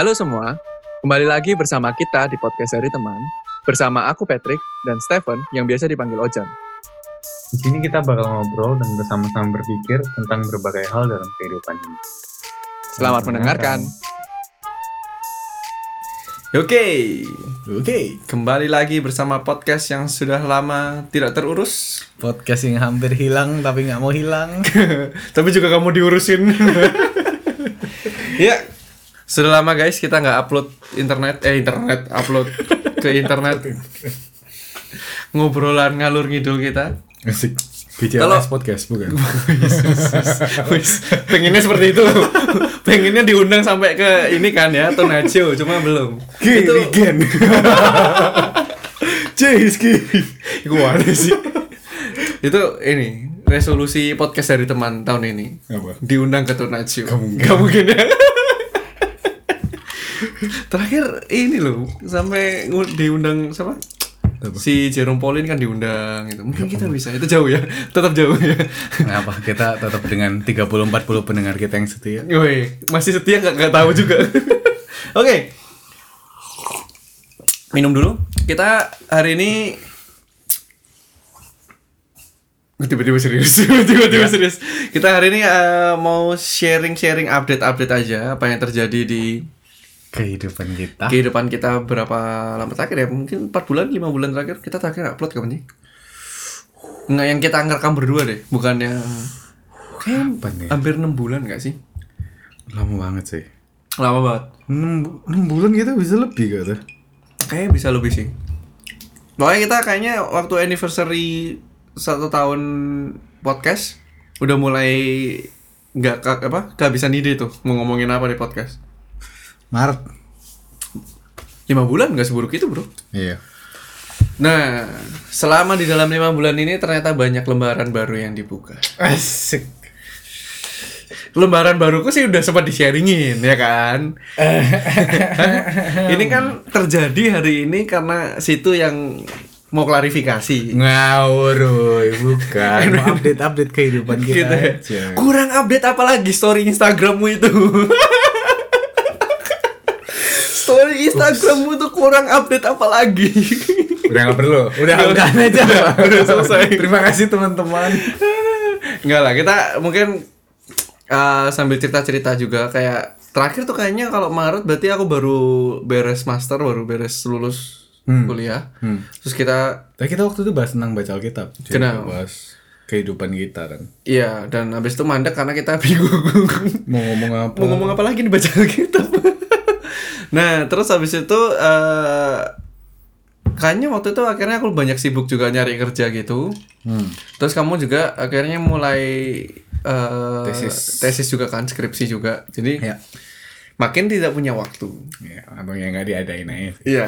Halo semua, kembali lagi bersama kita di podcast dari teman. Bersama aku Patrick dan Stephen yang biasa dipanggil Ojan. Di sini kita bakal ngobrol dan bersama-sama berpikir tentang berbagai hal dalam kehidupan ini. Selamat mendengarkan. Oke, oke. Kembali lagi bersama podcast yang sudah lama tidak terurus, podcast yang hampir hilang tapi nggak mau hilang. tapi juga kamu diurusin. ya, sudah lama guys kita nggak upload internet, eh internet upload ke internet. Ngobrolan ngalur ngidul kita. Asik. BCLS Kalau- podcast bukan? Wis, pengennya seperti itu. pengennya diundang sampai ke ini kan ya, Tonajo, cuma belum. itu Gen. Iku aneh sih. itu ini resolusi podcast dari teman tahun ini. Apa? Diundang ke Tonajo. Gak mungkin. Gak mungkin ya. Terakhir ini loh sampai diundang siapa? Apa? Si Jerome Pauline kan diundang gitu. Mungkin kita bisa. Itu jauh ya. Tetap jauh ya. Kenapa kita tetap dengan 30-40 pendengar kita yang setia? Woi, masih setia nggak nggak tahu juga. Oke. Minum dulu. Kita hari ini tiba-tiba serius, tiba-tiba serius. Kita hari ini eh, mau sharing-sharing update-update aja apa yang terjadi di Kehidupan kita. kehidupan kita berapa lama terakhir ya? Mungkin 4 bulan, 5 bulan terakhir. Kita terakhir upload kapan sih? Nggak yang kita ngerekam berdua deh, bukan yang kayak Kapan ya? hampir 6 bulan nggak sih? Lama banget sih. Lama banget. 6, 6 bulan kita bisa lebih gak tuh? Kayaknya bisa lebih sih. Makanya kita kayaknya waktu anniversary satu tahun podcast udah mulai nggak apa kehabisan ide tuh mau ngomongin apa di podcast. Maret. Lima bulan nggak seburuk itu bro. Iya. Nah, selama di dalam lima bulan ini ternyata banyak lembaran baru yang dibuka. Asik. Lembaran baruku sih udah sempat di-sharingin ya kan. ini kan terjadi hari ini karena situ yang mau klarifikasi. Ngawur, bukan. Mau update-update kehidupan kita Gitu ya. aja. Kurang update apa lagi story Instagrammu itu? story Instagrammu tuh kurang update apa lagi? Udah gak perlu. Udah, udah aja. Udah selesai. Terima kasih teman-teman. Enggak lah, kita mungkin uh, sambil cerita-cerita juga kayak terakhir tuh kayaknya kalau Maret berarti aku baru beres master, baru beres lulus kuliah. Hmm. Terus kita Tapi kita waktu itu bahas tentang baca Alkitab. Kenapa? bahas kehidupan kita kan. iya dan habis itu mandek karena kita bingung. Mau ngomong apa? mau ngomong apa lagi nih baca Alkitab. Nah, terus habis itu eh kayaknya waktu itu akhirnya aku banyak sibuk juga nyari kerja gitu. Hmm. Terus kamu juga akhirnya mulai eh Tesis. tesis juga kan, skripsi juga. Jadi Ya. makin tidak punya waktu. Ya, atau yang nggak diadain aja. Iya.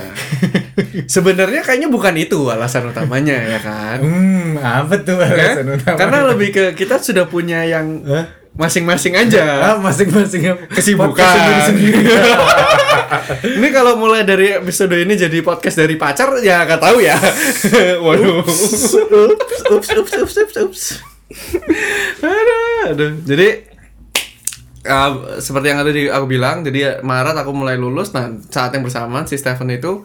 Sebenarnya kayaknya bukan itu alasan utamanya ya kan. Hmm, apa tuh Ya? alasan utama? Karena lebih ke kita sudah punya yang Hah? masing-masing aja. Ah, masing-masing? Kesibukan. Sendiri-sendiri. ini kalau mulai dari episode ini jadi podcast dari pacar ya gak tahu ya. Waduh. ups, ups, ups, ups, ups, ups. aduh, aduh. Jadi uh, seperti yang tadi aku bilang, jadi Maret aku mulai lulus. Nah, saat yang bersamaan si Stephen itu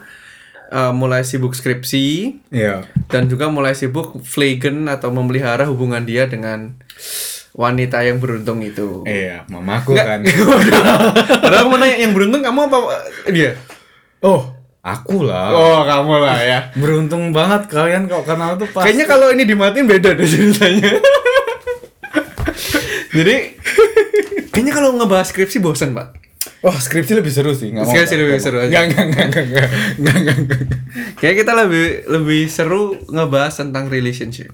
uh, mulai sibuk skripsi Iya. dan juga mulai sibuk flagen atau memelihara hubungan dia dengan wanita yang beruntung itu. Iya, mamaku kan. Padahal aku mau nanya yang beruntung kamu apa dia? Oh, aku lah. Oh, kamu lah ya. Beruntung banget kalian kok kenal tuh pas. Kayaknya kalau ini dimatiin beda deh ceritanya. Jadi kayaknya kalau ngebahas skripsi bosan, Pak. Oh, skripsi lebih seru sih. Nggak mau, Skripsi nggak, lebih nggak seru mau. aja. Nggak, nggak, nggak, nggak, nggak, nggak, nggak, nggak. Kayak kita lebih lebih seru ngebahas tentang relationship.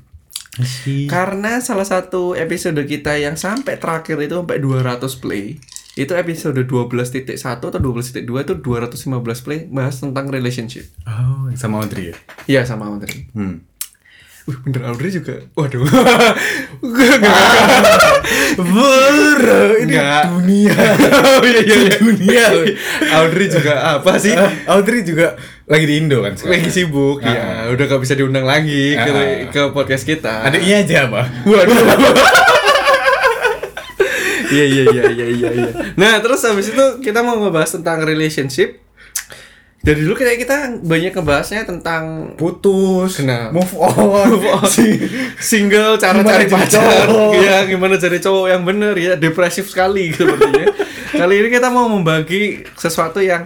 Karena salah satu episode kita yang sampai terakhir itu sampai 200 play. Itu episode 12.1 atau 12.2 itu 215 play bahas tentang relationship. Oh, yang sama Audrey ya? Iya sama Audrey. Hmm. Wih, bener Audrey juga. Waduh. Bro, ini Nggak. dunia. oh iya iya. iya. dunia. Audrey juga apa sih? Ah, Audrey juga lagi di Indo kan sekarang. Lagi sibuk ya. Udah gak bisa diundang lagi ke, Ah. ke podcast kita. Adiknya aja apa? Waduh. Iya iya iya iya iya iya. Nah, terus habis itu kita mau ngebahas tentang relationship. Dari dulu kayak kita banyak ngebahasnya tentang Putus, Kenapa? move on, Si- single, cara Gimana cari pacar, cowok? ya gimana jadi cowok yang bener ya, depresif sekali sepertinya. Kali ini kita mau membagi sesuatu yang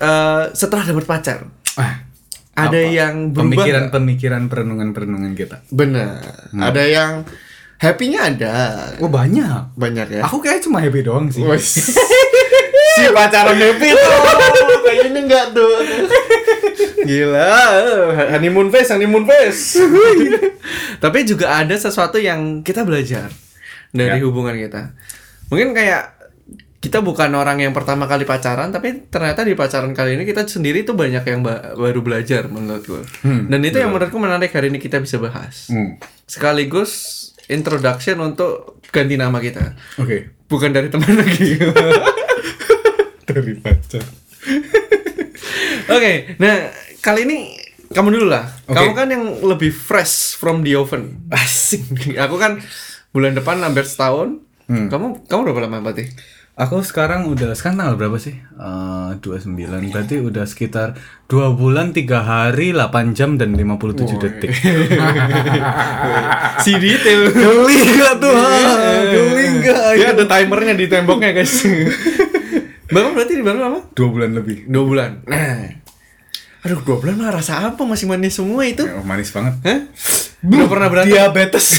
eh, setelah dapat pacar, Ah, ada apa? yang berubah pemikiran-pemikiran perenungan-perenungan kita. benar, ada yang happy-nya ada, Oh banyak. banyak ya. Aku kayak cuma happy doang sih. si pacaran happy tuh kayaknya enggak tuh gila honeymoon face honeymoon face tapi juga ada sesuatu yang kita belajar dari Ya. hubungan kita mungkin kayak kita bukan orang yang pertama kali pacaran tapi ternyata di pacaran kali ini kita sendiri tuh banyak yang ba- baru belajar menurut gue Hmm, dan itu yang menurutku menarik hari ini kita bisa bahas Hmm. sekaligus introduction untuk ganti nama kita Oke. bukan dari teman lagi Dari pacar. Oke, nah kali ini kamu dulu lah. Oke. Kamu kan yang lebih fresh from the oven. Asik. Aku kan bulan depan hampir setahun. Hmm. Kamu kamu berapa lama berarti? Aku sekarang udah sekarang tanggal berapa sih? Eh 29 berarti udah sekitar 2 bulan 3 hari 8 jam dan 57 detik. si detail. Geli gak tuh? Geli gak? Ya ada timernya di temboknya guys. Bapak berarti di baru lama? 2 bulan lebih. Dua bulan. Nah, aduh dua bulan mah rasa apa masih manis semua itu? Ya, manis banget. Hah? Belum pernah berantem. Diabetes.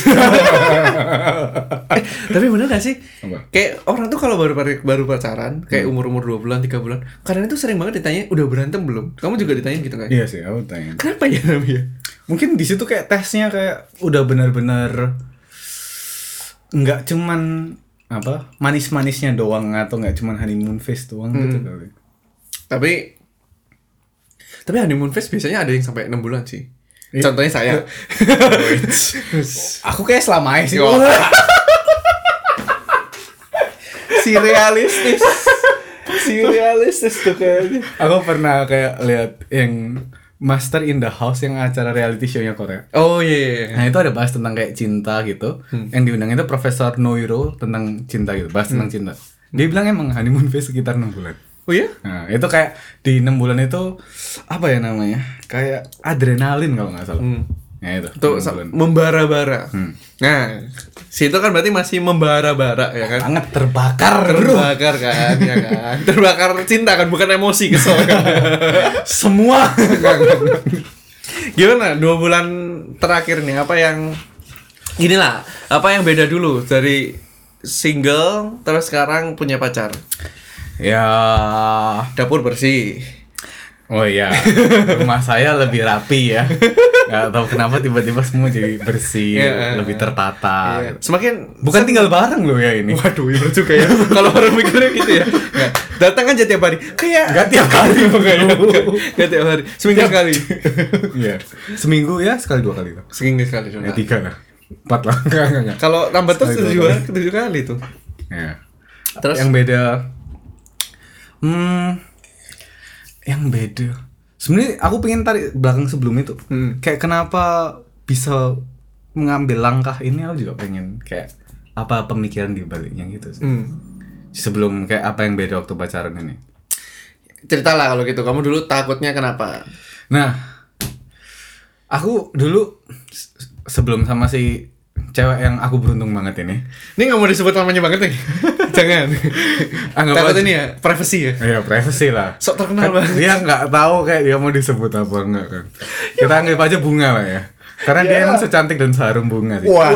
Eh, tapi bener gak sih? Apa? Kayak orang tuh kalau baru baru pacaran, kayak umur-umur 2 bulan, 3 bulan, kadang itu sering banget ditanya, "Udah berantem belum?" Kamu juga ditanya gitu kan? iya sih, aku tanya. Kenapa ya namanya? Mungkin di situ kayak tesnya kayak udah benar-benar nggak cuman apa manis-manisnya doang atau nggak cuman honeymoon phase doang gitu kali. Tapi tapi honeymoon phase biasanya ada yang sampai 6 bulan sih. Iya. Contohnya saya. Aku kayak selama sih. Yo. si realistis. si realistis tuh kayaknya. Aku pernah kayak lihat yang Master in the House yang acara reality show-nya Korea. Oh iya. iya, iya. Nah itu ada bahas tentang kayak cinta gitu. Yang diundang itu Profesor Noiro tentang cinta gitu, bahas tentang cinta. Dia bilang emang honeymoon phase sekitar 6 bulan. Oh iya? Nah, itu kayak di enam bulan itu apa ya namanya? Kayak adrenalin kalau nggak salah. Hmm. Ya itu. Tuh membara-bara. Hmm. Nah, situ kan berarti masih membara-bara ya kan? Sangat terbakar, bro. Terbakar kan, ya kan? Terbakar cinta kan, bukan emosi kesel kan? Semua. Gimana dua bulan terakhir nih apa yang inilah apa yang beda dulu dari single terus sekarang punya pacar ya. dapur bersih Oh iya. Rumah saya lebih rapi ya. Gak tahu kenapa tiba-tiba semua jadi bersih, Iya. lebih tertata. Iya. semakin Bukan tinggal bareng loh ya ini. waduh bener juga ya kalau orang mikirnya gitu ya Nggak, datang aja tiap hari kayak Gak tiap kali pokoknya. Nggak tiap hari seminggu sekali Iya. Seminggu ya sekali dua kali tuh. seminggu sekali Ya dong. tiga lah. Empat lah. Enggak, enggak, enggak. kalau tambah terus tujuh kali tujuh kali tuh Ya. Terus? yang beda hmm yang beda sebenarnya aku pengen tarik belakang sebelum itu Hmm. kayak kenapa bisa mengambil langkah ini aku juga pengen kayak apa pemikiran di baliknya gitu sih. hmm. sebelum kayak apa yang beda waktu pacaran ini ceritalah kalau gitu kamu dulu takutnya kenapa nah aku dulu se- sebelum sama si cewek yang aku beruntung banget ini. Ini nggak mau disebut namanya banget nih. Jangan. Anggap takut aja. ini ya privacy ya? Ya privacy lah. Sok terkenal Kan banget. dia nggak tahu kayak dia mau disebut apa enggak kan. Kita anggap aja bunga lah ya. Karena dia emang secantik dan seharum bunga sih. Wah.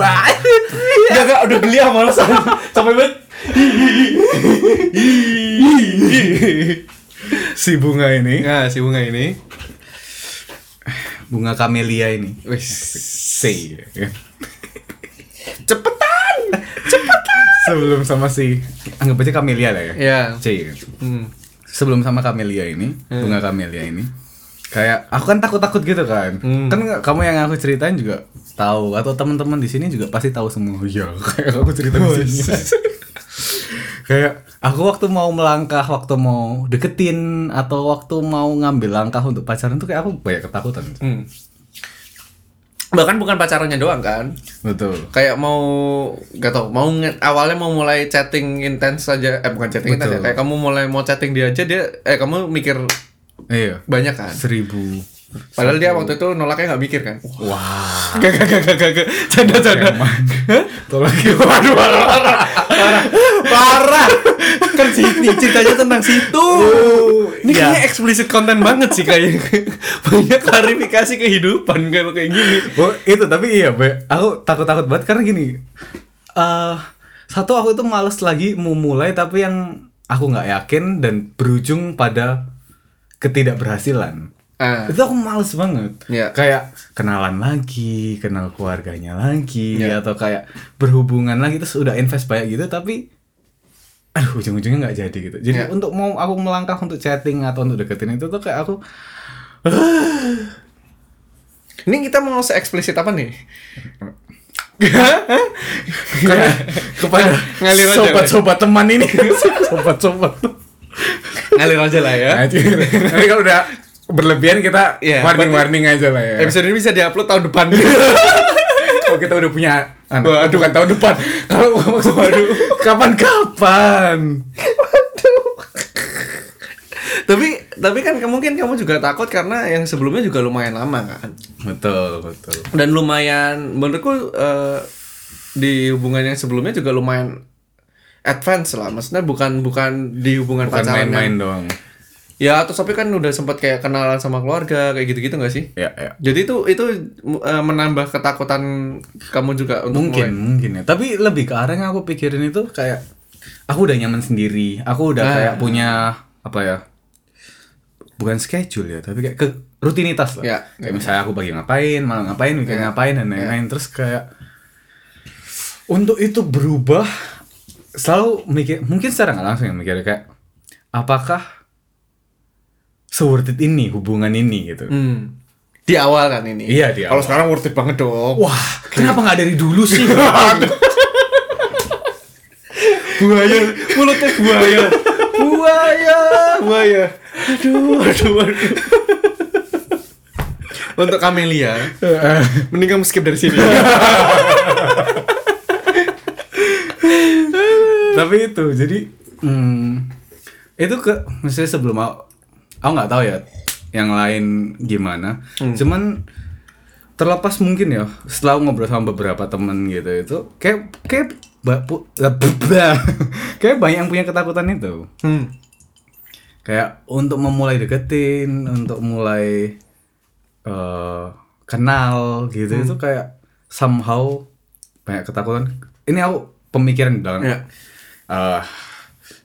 Ya gak udah geli sama lo sampai banget. si bunga ini. Nah, si bunga ini. bunga kamelia ini. Wis. C ya. Cepetan. sebelum sama si anggap aja kamelia lah ya Ya. C ya. Hmm. sebelum sama kamelia ini bunga kamelia ini kayak aku kan takut-takut gitu kan Hmm. kan kamu yang aku ceritain juga tahu atau teman-teman di sini juga pasti tahu semua ya kayak aku cerita di sini kayak aku waktu mau melangkah waktu mau deketin atau waktu mau ngambil langkah untuk pacaran tuh kayak aku banyak ketakutan Hmm. Bahkan bukan pacarannya doang kan? Betul. Kayak mau gak tau mau awalnya mau mulai chatting intens saja eh bukan chatting intens ya. Kayak kamu mulai mau chatting dia aja dia eh kamu mikir iya. banyak kan? Seribu. Padahal dia waktu itu nolaknya nggak mikir kan? Wah. Gak gak gak gak gak gak. Canda canda. waduh parah parah parah. Parah kan sini ceritanya tentang situ ini kayaknya eksplisit konten banget sih kayaknya banyak klarifikasi kehidupan kayak kayak gini Oh, itu tapi iya, Be. Aku takut-takut banget karena gini. eh satu aku itu males lagi mau mulai tapi yang aku nggak yakin dan berujung pada ketidakberhasilan. ah Itu aku males banget. Iya. Kayak kenalan lagi, kenal keluarganya lagi Iya. atau kayak berhubungan lagi terus udah invest banyak gitu tapi aduh ujung-ujungnya nggak jadi gitu. Jadi Iya. untuk mau aku melangkah untuk chatting atau untuk deketin itu tuh kayak aku ini kita mau se eksplisit apa nih? Kayak kepada Ngalir aja, sobat-sobat teman ini. Sobat-sobat. Ngalir aja lah ya. Nanti kalau udah berlebihan kita Iya, warning-warning aja lah ya. episode ini bisa diupload tahun depan. Kalau kita udah punya anak bukan tahun depan. Kalau waduh. Kapan-kapan. Tapi tapi kan mungkin kamu juga takut karena yang sebelumnya juga lumayan lama kan? Betul betul. Dan lumayan menurutku eh, di hubungan yang sebelumnya juga lumayan advance lah. Maksudnya bukan bukan di hubungan bukan pacaran main-main yang- doang ya atau tapi kan udah sempat kayak kenalan sama keluarga kayak gitu gitu nggak sih? Ya ya. Jadi itu itu eh, menambah ketakutan kamu juga untuk mungkin mulai. mungkin ya. Tapi lebih ke arah yang aku pikirin itu kayak aku udah nyaman sendiri. Aku udah Ah. kayak punya apa ya bukan schedule ya tapi kayak ke rutinitas lah. Ya, kayak misalnya aku pagi ngapain malam ngapain weekend ngapain dan lain-lain. Terus kayak untuk itu berubah selalu mikir mungkin secara nggak langsung ya mikirnya kayak apakah se-worth it ini hubungan ini gitu Hmm. Di awal kan ini. Iya, di Kalau awal. sekarang worth it banget dong. wah kenapa nggak dari dulu sih buaya, mulutnya buaya. buaya, buaya. Aduh, aduh, aduh. Untuk Kamelia, mending kamu skip dari sini. tapi itu jadi hmm, itu ke misalnya sebelum aku nggak tahu ya yang lain gimana. Cuman terlepas mungkin ya setelah ngobrol sama beberapa temen gitu itu kayak kayak ba- pu- kayak banyak yang punya ketakutan itu. Hmm. kayak untuk memulai deketin untuk mulai eh, kenal gitu itu kayak somehow banyak ketakutan. Ini aku pemikiran dalam. Ya. Eh,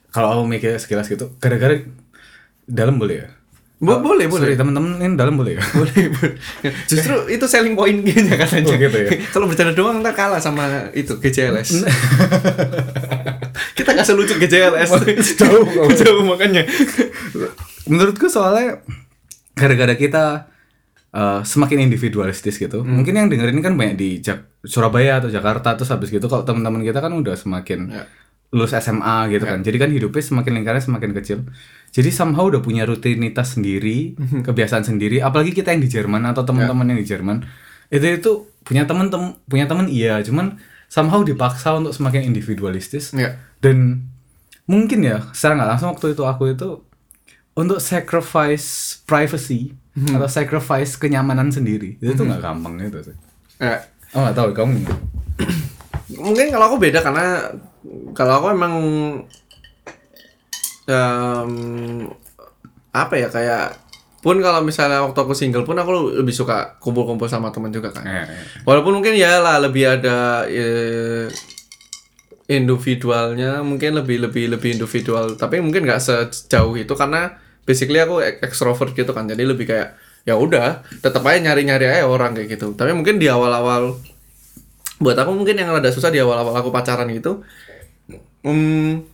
kalau aku mikir sekilas gitu gara-gara dalam boleh ya Bo- boleh, boleh. Sorry teman-teman ini dalam boleh ya boleh, boleh. Justru itu selling point-nya katanya. Oh, gitu ya? Kalau bercanda doang ntar kalah sama itu GJLS. Kita nggak selucu GJLS. Jauh, jauh. Jauh makanya. menurutku soalnya gara-gara kita eh, semakin individualistis gitu Hmm. mungkin yang dengerin kan banyak di Jak- Surabaya atau Jakarta terus habis gitu kalau teman-teman kita kan udah semakin Ya. lulus SMA gitu kan jadi kan hidupnya semakin lingkarnya semakin kecil jadi somehow udah punya rutinitas sendiri Hmm. kebiasaan sendiri apalagi kita yang di Jerman atau teman-teman Ya. yang di Jerman itu itu punya teman tem punya teman iya cuman somehow dipaksa untuk semakin individualistis Ya. dan mungkin ya secara nggak langsung waktu itu aku itu untuk sacrifice privacy atau sacrifice kenyamanan sendiri itu tuh nggak gampang gitu sih Ya. oh nggak tahu kamu? Mungkin kalau aku beda karena kalau aku emang em, apa ya kayak pun kalau misalnya waktu aku single pun aku lebih suka kumpul-kumpul sama teman juga kan. Eh, eh. Walaupun mungkin ya lah lebih ada eh, individualnya mungkin lebih lebih lebih individual tapi mungkin nggak sejauh itu karena basically aku extrovert gitu kan jadi lebih kayak ya udah tetap aja nyari nyari aja orang kayak gitu tapi mungkin di awal awal buat aku mungkin yang rada susah di awal awal aku pacaran gitu hmm,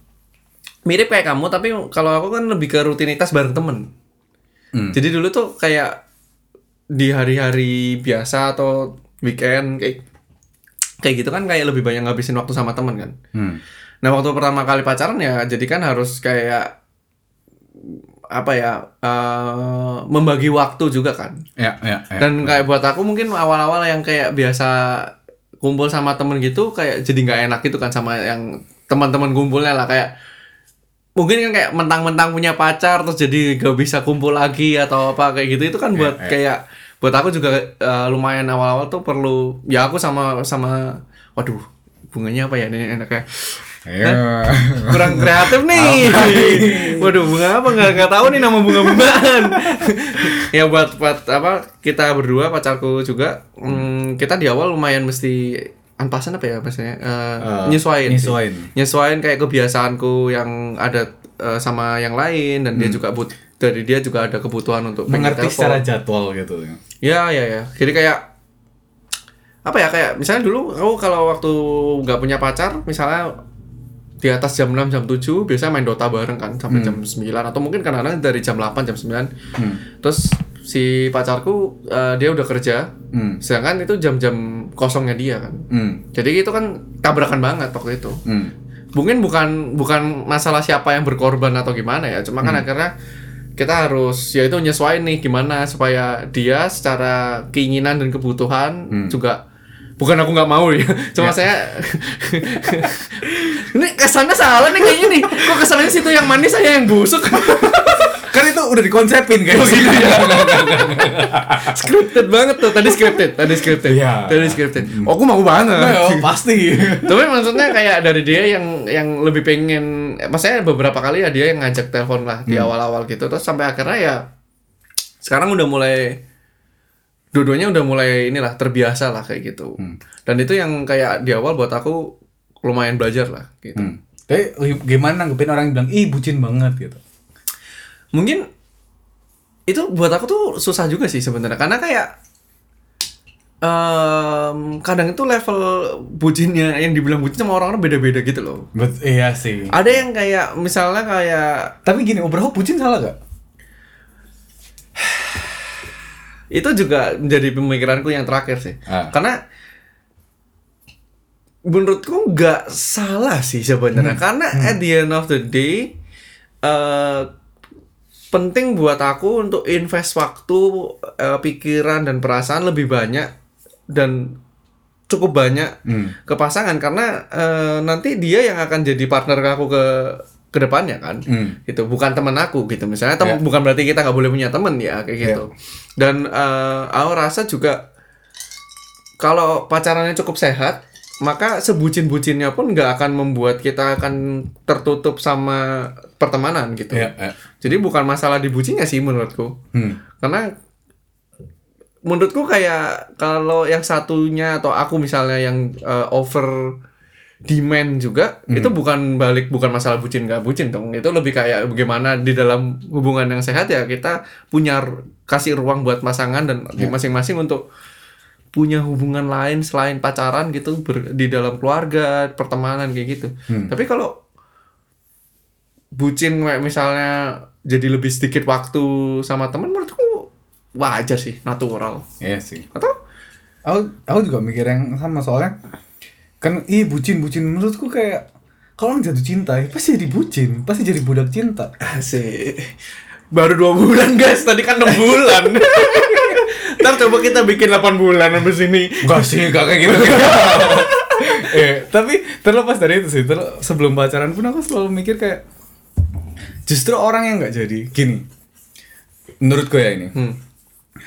mirip kayak kamu tapi kalau aku kan lebih ke rutinitas bareng temen Hmm. jadi dulu tuh kayak di hari-hari biasa atau weekend kayak kayak gitu kan kayak lebih banyak ngabisin waktu sama temen kan. Hmm. Nah waktu pertama kali pacaran ya jadi kan harus kayak apa ya eh, membagi waktu juga kan Ya, ya, ya. dan kayak buat aku mungkin awal-awal yang kayak biasa kumpul sama temen gitu kayak jadi nggak enak gitu kan sama yang teman-teman kumpulnya lah kayak mungkin kan kayak mentang-mentang punya pacar terus jadi gak bisa kumpul lagi atau apa kayak gitu itu kan buat ya. kayak buat aku juga eh, lumayan awal-awal tuh perlu ya aku sama sama waduh bunganya apa ya ini enaknya Ya. kurang kreatif nih. Waduh, bunga apa nggak nggak tahu nih nama bunga-bungaan. ya buat buat apa kita berdua pacarku juga hmm, kita di awal lumayan mesti anpasan apa ya maksudnya Eh, Eh, nyesuaiin sih. nyesuaiin. nyesuaiin kayak kebiasaanku yang ada eh, sama yang lain dan dia juga but dari dia juga ada kebutuhan untuk mengerti secara jadwal gitu ya. Ya, ya, ya. Jadi kayak apa ya kayak misalnya dulu aku kalau waktu nggak punya pacar, misalnya di atas jam 6 jam 7 biasanya main Dota bareng kan sampai jam 9 atau mungkin kadang-kadang dari jam 8 jam 9. Terus si pacarku eh, dia udah kerja, Hmm. sedangkan itu jam-jam kosongnya dia kan. Hmm. Jadi itu kan tabrakan banget waktu itu. Hmm. Mungkin bukan bukan masalah siapa yang berkorban atau gimana ya, cuma kan akhirnya kita harus ya itu nyesuaiin nih gimana supaya dia secara keinginan dan kebutuhan juga bukan aku nggak mau ya, cuma saya ini kesannya salah nih kayaknya nih, kok kesannya situ yang manis saya yang busuk. Itu udah dikonsepin guys. scripted banget tuh, tadi scripted, tadi scripted, Iya. tadi scripted. Oh, aku mau banget. Nah, oh, pasti. Tapi maksudnya kayak dari dia yang yang lebih pengen, maksudnya beberapa kali ya dia yang ngajak telepon lah di awal-awal gitu, terus sampai akhirnya ya sekarang udah mulai dua-duanya udah mulai inilah terbiasa lah kayak gitu. Dan itu yang kayak di awal buat aku lumayan belajar lah gitu. Hmm. Tapi gimana nanggepin orang yang bilang, ih bucin banget gitu. Mungkin itu buat aku tuh susah juga sih sebenarnya karena kayak em, kadang itu level bucinnya yang dibilang bucin sama orang-orang beda-beda gitu loh. Bet iya sih. Ada yang kayak misalnya kayak Tapi gini, overall bucin salah gak? itu juga menjadi pemikiranku yang terakhir sih. Ah. Karena menurutku nggak salah sih sebenarnya. Karena at the end of the day eh penting buat aku untuk invest waktu, eh, pikiran dan perasaan lebih banyak dan cukup banyak Hmm. ke pasangan karena eh, nanti dia yang akan jadi partner aku ke ke depannya kan Hmm. gitu bukan teman aku gitu misalnya tem- Ya. bukan berarti kita nggak boleh punya temen ya kayak gitu dan eh, aku rasa juga kalau pacarannya cukup sehat maka sebucin-bucinnya pun nggak akan membuat kita akan tertutup sama pertemanan gitu Iya, iya. Jadi bukan masalah dibucinnya sih menurutku. Hmm. karena menurutku kayak kalau yang satunya atau aku misalnya yang eh, over demand juga itu bukan balik bukan masalah bucin nggak bucin dong. Itu lebih kayak bagaimana di dalam hubungan yang sehat ya kita punya kasih ruang buat pasangan dan di masing-masing untuk punya hubungan lain selain pacaran gitu ber- di dalam keluarga pertemanan kayak gitu. Tapi kalau bucin kayak misalnya jadi lebih sedikit waktu sama temen menurutku wajar sih natural Iya sih. atau Aku, aku juga mikir yang sama soalnya kan ih bucin bucin menurutku kayak kalau orang jatuh cinta ya pasti jadi bucin pasti jadi budak cinta Asik. Baru dua bulan guys, tadi kan enam bulan. Ntar coba kita bikin 8 bulan habis ini. Enggak sih, enggak kayak gitu. eh, tapi terlepas dari itu sih, ter- sebelum pacaran pun aku selalu mikir kayak justru orang yang nggak jadi gini. Menurutku ya ini. Hmm.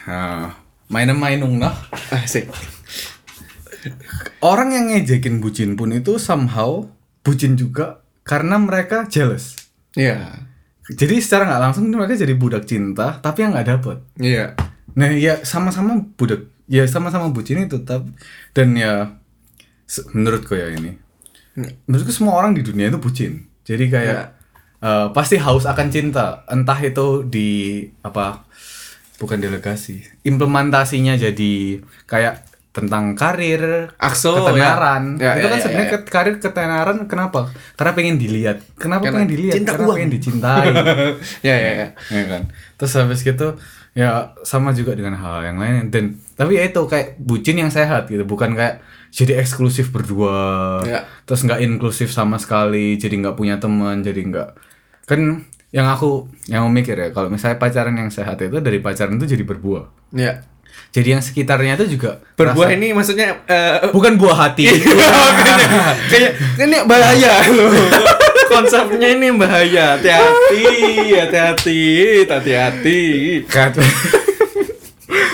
Ah, mainan mainung nah. Asik. Orang yang ngejekin bucin pun itu somehow bucin juga karena mereka jealous. Iya. Jadi secara nggak langsung mereka jadi budak cinta, tapi yang nggak dapet. Iya. Nah ya sama-sama budak, ya sama-sama bucin itu, tapi dan ya se- menurutku ya ini, menurutku semua orang di dunia itu bucin. Jadi kayak eh, pasti haus akan cinta, entah itu di apa, bukan delegasi, implementasinya jadi kayak tentang karir, Akso, ketenaran. ya. Ya, itu ya, kan ya, sebenarnya ya. ke- karir ketenaran kenapa? Karena pengen dilihat. Kenapa Karena pengen dilihat? cinta Karena uang. pengen dicintai. Ya ya ya. ya kan terus habis gitu ya sama juga dengan hal yang lain dan tapi ya itu kayak bucin yang sehat gitu bukan kayak jadi eksklusif berdua Ya. terus nggak inklusif sama sekali jadi nggak punya teman jadi nggak kan yang aku yang mikir ya kalau misalnya pacaran yang sehat itu dari pacaran itu jadi berbuah Ya. jadi yang sekitarnya itu juga Berbuah rasa- ini maksudnya eh, bukan buah hati kayak ini bahaya loh. Konsepnya ini bahaya. Hati-hati, hati-hati, hati-hati. Kan.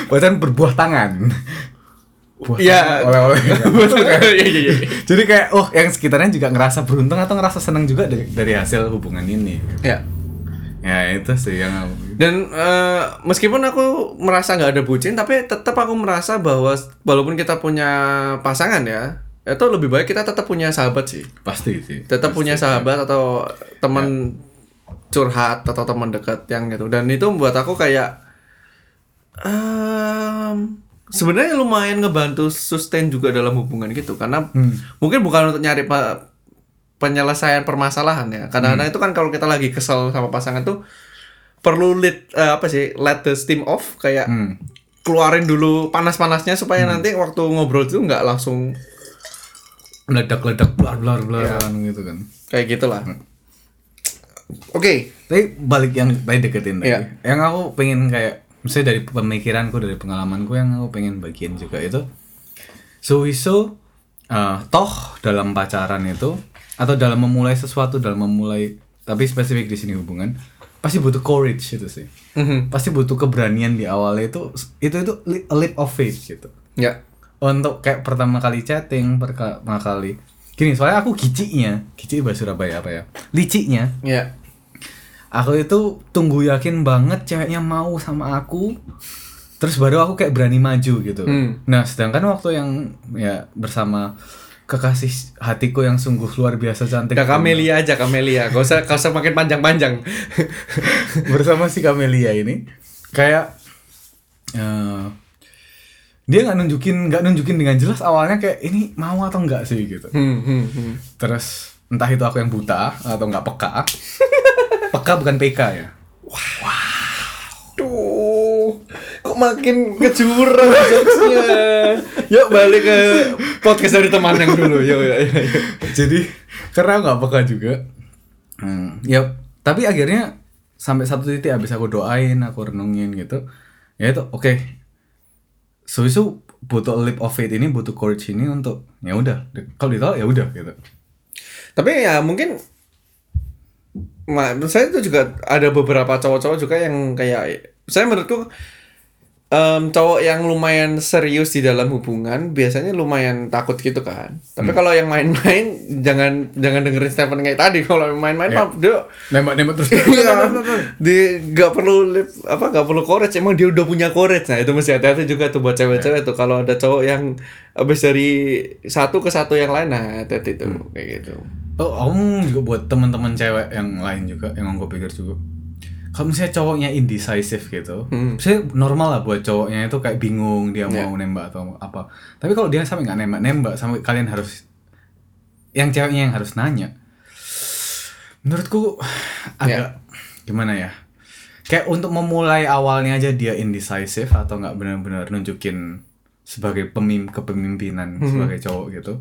pacaran berbuah tangan Iya. oleh-oleh? Iya, iya, iya. jadi kayak oh yang sekitarnya juga ngerasa beruntung atau ngerasa senang juga dari, dari hasil hubungan ini Ya. ya itu sih yang aku Dan eh, meskipun aku merasa nggak ada bucin, tapi tetap aku merasa bahwa walaupun kita punya pasangan ya, itu lebih baik kita tetap punya sahabat sih. pasti sih Tetap punya sahabat atau teman curhat atau teman dekat yang gitu. Dan itu membuat aku kayak em, sebenarnya lumayan ngebantu sustain juga dalam hubungan gitu karena mungkin bukan untuk nyari pa- penyelesaian permasalahan ya. Kadang-kadang itu kan kalau kita lagi kesel sama pasangan tuh perlu lead eh, apa sih let the steam off kayak Hmm. keluarin dulu panas-panasnya supaya nanti waktu ngobrol itu nggak langsung meledak-ledak blar blar blar gitu kan kayak gitulah. Oke. tapi balik yang tadi deketin tadi Iya. yang aku pengen kayak misalnya dari pemikiranku dari pengalamanku yang aku pengen bagian juga itu so uh, toh dalam pacaran itu atau dalam memulai sesuatu dalam memulai tapi spesifik di sini hubungan pasti butuh courage itu sih Mhm. pasti butuh keberanian di awalnya itu itu itu a leap of faith gitu Ya. untuk kayak pertama kali chatting pertama kali gini soalnya aku giciknya gici bahasa Surabaya apa ya liciknya Ya. Aku itu tunggu yakin banget ceweknya mau sama aku. Terus baru aku kayak berani maju gitu. Hmm. nah sedangkan waktu yang ya bersama kekasih hatiku yang sungguh luar biasa cantik Gak Kamelia aja Kamelia, gak usah gak usah makin panjang-panjang. bersama si Camelia ini kayak eh, dia nggak nunjukin nggak nunjukin dengan jelas awalnya kayak ini mau atau enggak sih? gitu. Hmm, hmm, hmm. terus entah itu aku yang buta atau nggak peka peka bukan PK ya Duh, kok makin ke jurang jokesnya. Yuk balik ke podcast dari teman yang dulu. Yuk, yuk, yuk. yuk. jadi karena nggak peka juga hmm, ya tapi akhirnya sampai satu titik habis aku doain aku renungin gitu ya itu oke so itu butuh leap of faith ini butuh courage ini untuk ya udah kalau ditolak ya udah gitu Tapi ya mungkin Ma, menurut saya itu juga ada beberapa cowok-cowok juga yang kayak saya menurutku em, cowok yang lumayan serius di dalam hubungan biasanya lumayan takut gitu kan. Tapi kalau yang main-main jangan jangan dengerin Stephen kayak tadi. Kalau main-main mah dia nembak nembak terus. Iya, di nggak perlu lip- apa nggak perlu courage. Emang dia udah punya courage. Nah itu mesti hati-hati juga tuh buat cewek-cewek tuh. Kalau ada cowok yang habis dari satu ke satu yang lain nah hati-hati tuh kayak gitu Oh, om juga buat teman-teman cewek yang lain juga yang aku pikir juga. Kalau misalnya cowoknya indecisive gitu, Hmm. saya normal lah buat cowoknya itu kayak bingung dia Ya. mau nembak atau apa. Tapi kalau dia sampai nggak nembak nembak sampai kalian harus yang ceweknya yang harus nanya. Menurutku agak gimana ya? Kayak untuk memulai awalnya aja dia indecisive atau nggak benar-benar nunjukin sebagai pemim kepemimpinan sebagai cowok gitu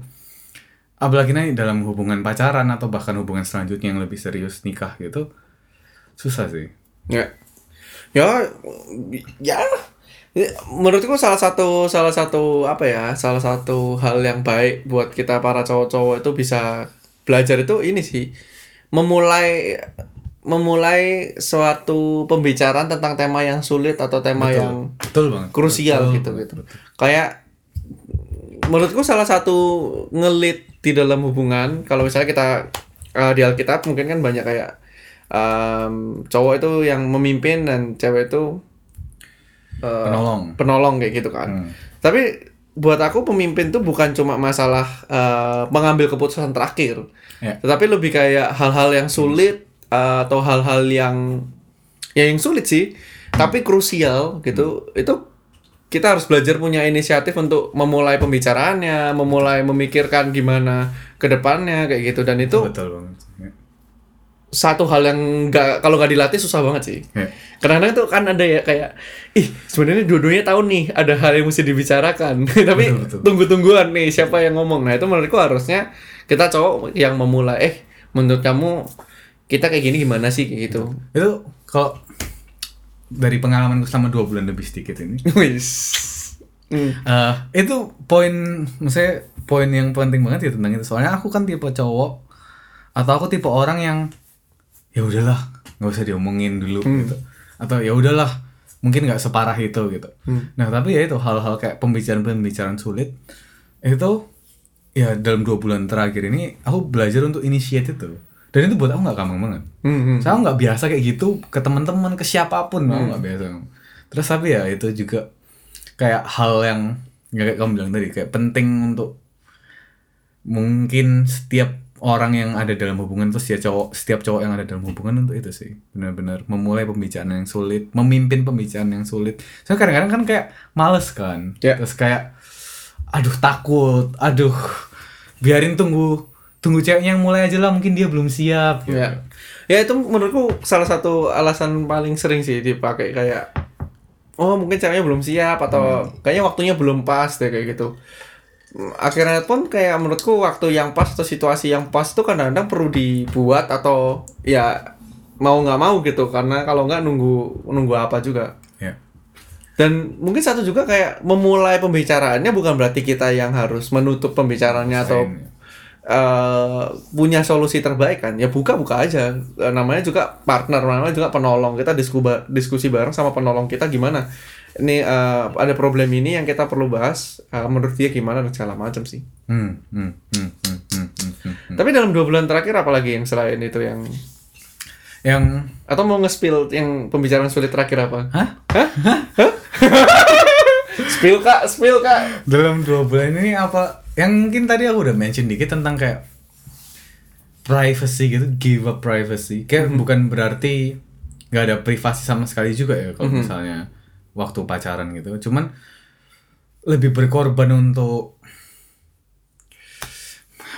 apalagi nih dalam hubungan pacaran atau bahkan hubungan selanjutnya yang lebih serius nikah gitu susah sih. Ya. Ya ya. Menurutku salah satu salah satu apa ya salah satu hal yang baik buat kita para cowok-cowok itu bisa belajar itu ini sih memulai memulai suatu pembicaraan tentang tema yang sulit atau tema Betul. yang betul banget. krusial Betul gitu banget, gitu. Betul. kayak menurutku salah satu ngelit di dalam hubungan. Kalau misalnya kita uh, di Alkitab mungkin kan banyak kayak um, cowok itu yang memimpin dan cewek itu uh, penolong. penolong kayak gitu kan. Hmm. tapi buat aku pemimpin tuh bukan cuma masalah uh, mengambil keputusan terakhir. Ya. tetapi lebih kayak hal-hal yang sulit uh, atau hal-hal yang ya yang sulit sih tapi krusial gitu. Itu kita harus belajar punya inisiatif untuk memulai pembicaraannya memulai memikirkan gimana ke depannya kayak gitu. Dan itu betul banget. Ya. satu hal yang nggak kalau nggak dilatih susah banget sih. Ya. kadang-kadang tuh kan ada ya kayak ih sebenarnya dua-duanya tahu nih ada hal yang mesti dibicarakan. Tapi tunggu-tungguan nih siapa yang ngomong. Nah itu menurutku harusnya kita cowok yang memulai eh menurut kamu kita kayak gini gimana sih? Kayak gitu. Itu kalau dari pengalamanku selama dua bulan lebih sedikit ini. Wis. Hmm. Eh, itu poin maksudnya poin yang penting banget ya tentang itu. Soalnya aku kan tipe cowok atau aku tipe orang yang ya udahlah nggak usah diomongin dulu gitu. Atau ya udahlah mungkin nggak separah itu gitu. Nah tapi ya itu hal-hal kayak pembicaraan-pembicaraan sulit itu ya dalam dua bulan terakhir ini aku belajar untuk initiate itu dan itu buat aku nggak gampang banget. Hmm, saya nggak biasa kayak gitu ke teman-teman ke siapa pun. Aku nggak biasa. Terus tapi ya itu juga kayak hal yang ya kayak kamu bilang tadi kayak penting untuk mungkin setiap orang yang ada dalam hubungan terus ya cowok setiap cowok yang ada dalam hubungan untuk itu sih. Benar-benar memulai pembicaraan yang sulit memimpin pembicaraan yang sulit. Saya kadang-kadang kan kayak males kan. Ya. terus kayak aduh takut. Aduh biarin tunggu tunggu ceweknya yang mulai aja lah mungkin dia belum siap. Gitu. ya. Ya itu menurutku salah satu alasan paling sering sih dipakai kayak oh mungkin ceweknya belum siap atau kayaknya waktunya belum pas deh kayak gitu. Hmm, akhirnya pun kayak menurutku waktu yang pas atau situasi yang pas tuh kadang-kadang perlu dibuat atau ya mau nggak mau gitu karena kalau nggak nunggu nunggu apa juga. Ya. dan mungkin satu juga kayak memulai pembicaraannya bukan berarti kita yang harus menutup pembicaraannya atau eh, punya solusi terbaik kan ya buka buka aja. Eh, namanya juga partner namanya juga penolong. Kita diskusi diskusi bareng sama penolong kita gimana. Ini eh, ada problem ini yang kita perlu bahas. Eh, menurut dia gimana dan segala macam sih. Hmm, hmm, hmm, hmm, hmm, hmm, hmm, hmm. tapi dalam dua bulan terakhir apalagi yang selain itu yang yang atau mau nge-spill yang pembicaraan sulit terakhir apa? Hah? Hah? Hah? spill kak spill kak. Dalam dua bulan ini apa yang mungkin tadi aku udah mention dikit tentang kayak privacy gitu give up privacy. Kayak bukan berarti nggak ada privasi sama sekali juga ya kalau misalnya waktu pacaran gitu. Cuman lebih berkorban untuk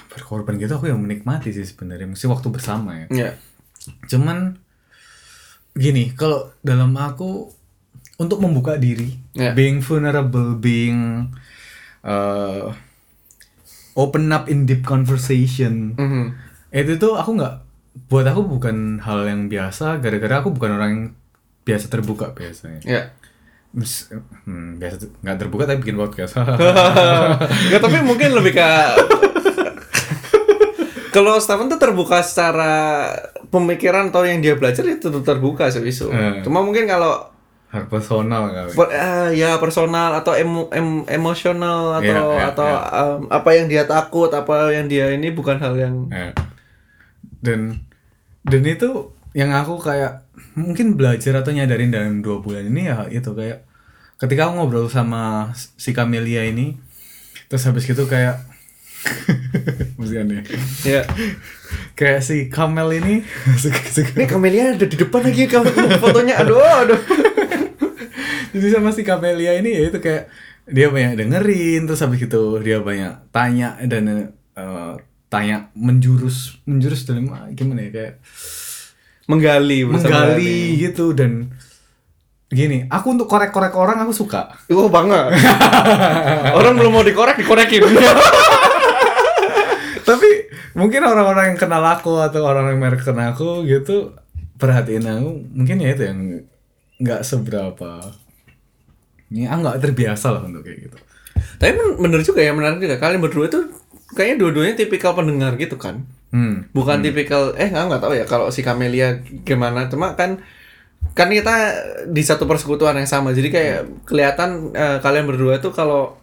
berkorban gitu aku yang menikmati sih sebenarnya mesti waktu bersama ya. Ya. Cuman gini kalau dalam aku untuk membuka diri Ya. being vulnerable being uh, open up in deep conversation Mhm. itu tuh aku nggak buat aku bukan hal yang biasa gara-gara aku bukan orang yang biasa terbuka biasanya ya Mis- hmm, biasa nggak terbuka tapi bikin podcast Nggak, tapi mungkin lebih ke kalau Stephen tuh terbuka secara pemikiran atau yang dia belajar itu terbuka sih. Hmm. Cuma mungkin kalau hal personal kali per- eh, ya personal atau emo- em- emosional atau Iya, iya, atau iya. em, apa yang dia takut, apa yang dia ini bukan hal yang Ya. Dan dan itu yang aku kayak mungkin belajar atau nyadarin dalam dua bulan ini ya itu kayak ketika aku ngobrol sama si Camelia ini terus habis gitu kayak aneh ya. kayak si Kamel ini Ini Camelia ada di depan lagi kamu fotonya. Aduh, aduh. Jadi sama si Camelia ini ya itu kayak dia banyak dengerin terus habis gitu dia banyak tanya dan eh, tanya menjurus menjurus dalam gimana ya kayak Menggali menggali gitu dan gini aku untuk korek-korek orang aku suka Wah banget. Orang belum mau dikorek, dikorekin. tapi mungkin orang-orang yang kenal aku atau orang yang merek kenal aku gitu perhatiin aku mungkin ya itu yang nggak seberapa ini aku nggak terbiasa lah untuk kayak gitu Tapi bener juga ya, menarik juga. Kalian berdua itu kayaknya dua-duanya tipikal pendengar gitu kan? hmm Bukan tipikal, eh nggak nggak tahu ya kalau si Camelia gimana. Cuma kan kan kita di satu persekutuan yang sama. Jadi kayak kelihatan eh, kalian berdua itu kalau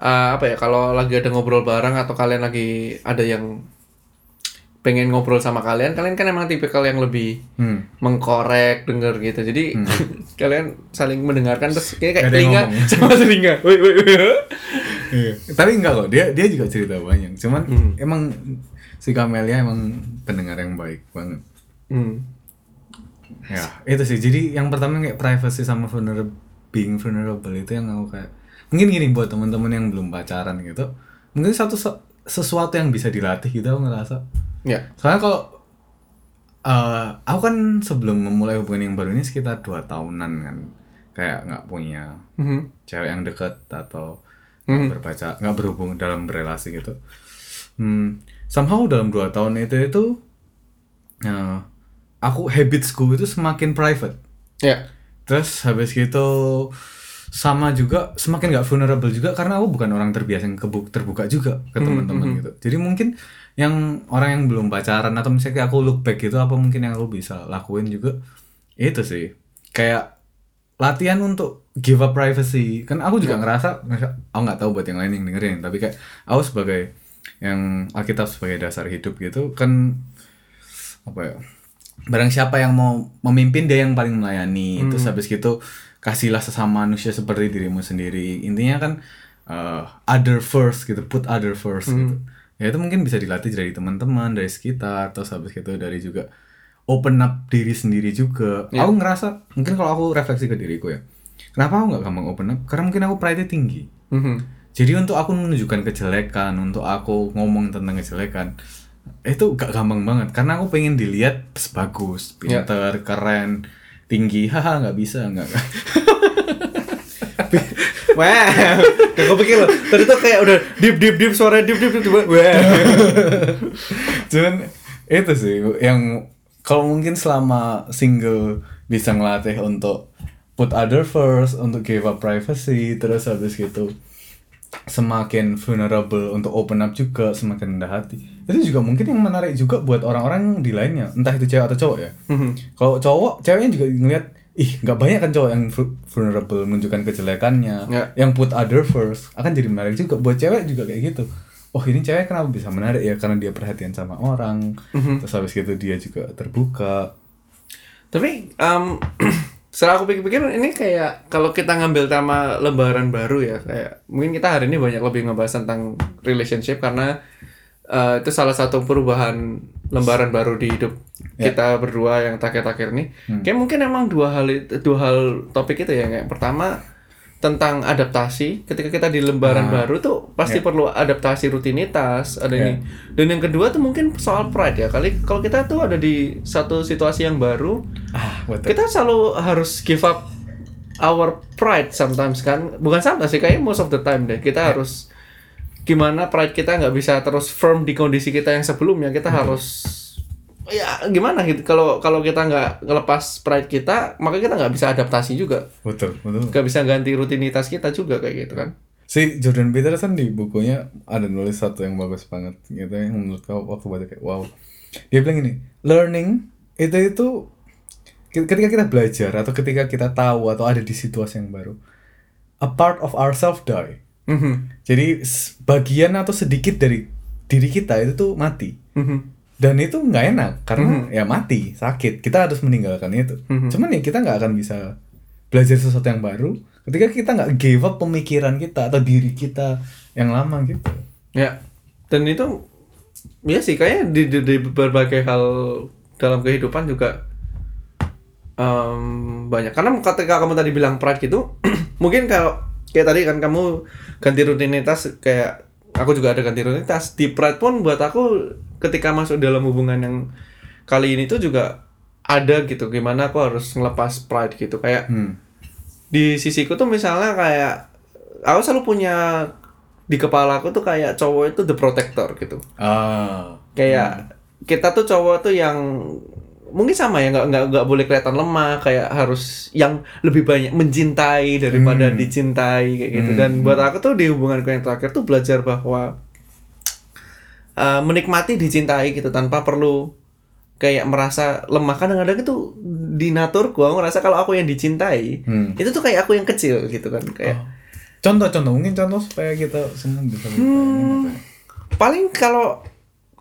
eh, apa ya, kalau lagi ada ngobrol bareng atau kalian lagi ada yang pengen ngobrol sama kalian, kalian kan emang tipikal yang lebih hmm. mengkorek denger gitu. Jadi kalian saling mendengarkan terus kayak kayak telinga sama telinga. Woi woi woi. Iya. tapi enggak kok dia dia juga cerita banyak. Cuman Hmm. emang si Camelia emang pendengar yang baik banget. Hmm. ya itu sih. Jadi yang pertama kayak privacy sama vulnerable being vulnerable itu yang aku kayak mungkin gini buat teman-teman yang belum pacaran gitu mungkin satu sesuatu yang bisa dilatih gitu aku ngerasa. Ya. Soalnya kalau eh aku kan sebelum memulai hubungan yang baru ini sekitar dua tahunan kan. Kayak nggak punya Mhm. cewek yang deket atau nggak berpacar nggak berhubung dalam berrelasi gitu. Hmm, somehow dalam dua tahun itu itu eh, aku habitsku itu semakin private. Ya. terus habis gitu sama juga semakin nggak vulnerable juga karena aku bukan orang terbiasa yang kebu- terbuka juga ke teman-teman gitu. Jadi mungkin yang orang yang belum pacaran atau misalnya aku look back gitu apa mungkin yang aku bisa lakuin juga itu sih. Kayak latihan untuk give up privacy. Kan aku juga ngerasa ngerasa- aku nggak tahu buat yang lain yang dengerin tapi kayak aku sebagai yang Alkitab sebagai dasar hidup gitu kan apa ya barang siapa yang mau memimpin dia yang paling melayani. Terus habis gitu kasihlah sesama manusia seperti dirimu sendiri. Intinya kan uh, other first gitu put other first gitu. Ya itu mungkin bisa dilatih dari teman-teman dari sekitar terus habis gitu dari juga open up diri sendiri juga. Aku ngerasa mungkin kalau aku refleksi ke diriku ya kenapa aku nggak gampang open up? Karena mungkin aku pride tinggi. Mhm. jadi untuk aku menunjukkan kejelekan, untuk aku ngomong tentang kejelekan, itu gak gampang banget. Karena aku pengen dilihat bagus, Ya. pinter, keren, tinggi. Haha, nggak bisa, nggak. Wah, gak kepikir loh. Tadi tuh kayak udah deep deep deep suara deep deep deep. Wah. Cuman itu sih yang kalau mungkin selama single bisa ngelatih untuk put other first, untuk give up privacy, terus habis gitu semakin vulnerable untuk open up juga, semakin rendah hati. Itu juga mungkin yang menarik juga buat orang-orang di lainnya, entah itu cewek atau cowok ya. Kalau cowok, ceweknya juga ngeliat, ih nggak banyak kan cowok yang vul- vulnerable menunjukkan kejelekannya, Ya. yang put other first, akan jadi menarik juga buat cewek juga kayak gitu. Oh ini cewek kenapa bisa menarik ya karena dia perhatian sama orang, terus habis gitu dia juga terbuka. Tapi em, setelah aku pikir-pikir ini kayak kalau kita ngambil tema lembaran baru ya kayak mungkin kita hari ini banyak lebih ngebahas tentang relationship karena eh, itu salah satu perubahan lembaran baru di hidup kita berdua yang terakhir-terakhir ini. Kayak mungkin emang dua hal itu- dua hal topik itu ya kayak pertama tentang adaptasi. Ketika kita di lembaran baru tuh pasti perlu adaptasi rutinitas ada ini. Dan yang kedua tuh mungkin soal pride ya kali kalau kita tuh ada di satu situasi yang baru Ah, betul. kita selalu harus give up our pride sometimes kan. Bukan sometimes sih kayaknya most of the time deh kita harus gimana pride kita nggak bisa terus firm di kondisi kita yang sebelumnya kita harus ya gimana gitu kalau kalau kita nggak ngelepas pride kita maka kita nggak bisa adaptasi juga Betul, betul. nggak bisa ganti rutinitas kita juga kayak gitu kan Si Jordan Peterson di bukunya ada nulis satu yang bagus banget gitu yang menurut kau waktu baca kayak wow. Dia bilang ini, learning itu itu ketika kita belajar atau ketika kita tahu atau ada di situasi yang baru, a part of ourselves die. Mhm. Jadi bagian atau sedikit dari diri kita itu tuh mati. Mhm. Dan itu nggak enak karena ya mati, sakit. Kita harus meninggalkan itu. Cuman ya kita nggak akan bisa belajar sesuatu yang baru ketika kita nggak give up pemikiran kita atau diri kita yang lama gitu. ya dan itu ya sih kayaknya di, di, di berbagai hal dalam kehidupan juga em, banyak karena ketika kamu tadi bilang pride gitu mungkin kalau kayak tadi kan kamu ganti rutinitas kayak aku juga ada ganti rutinitas di pride pun buat aku ketika masuk dalam hubungan yang kali ini tuh juga ada gitu gimana aku harus ngelepas pride gitu kayak Hmm. di sisiku tuh misalnya kayak aku selalu punya di kepala aku tuh kayak cowok itu the protector gitu Ah. kayak kita tuh cowok tuh yang mungkin sama ya nggak nggak nggak boleh kelihatan lemah kayak harus yang lebih banyak mencintai daripada Hmm. dicintai kayak gitu Hmm. dan buat aku tuh di hubunganku yang terakhir tuh belajar bahwa uh, menikmati dicintai gitu tanpa perlu kayak merasa lemah kadang-kadang itu di naturku aku ngerasa kalau aku yang dicintai Hmm. itu tuh kayak aku yang kecil gitu kan kayak Contoh-contoh mungkin contoh supaya kita semua bisa Hmm. paling kalau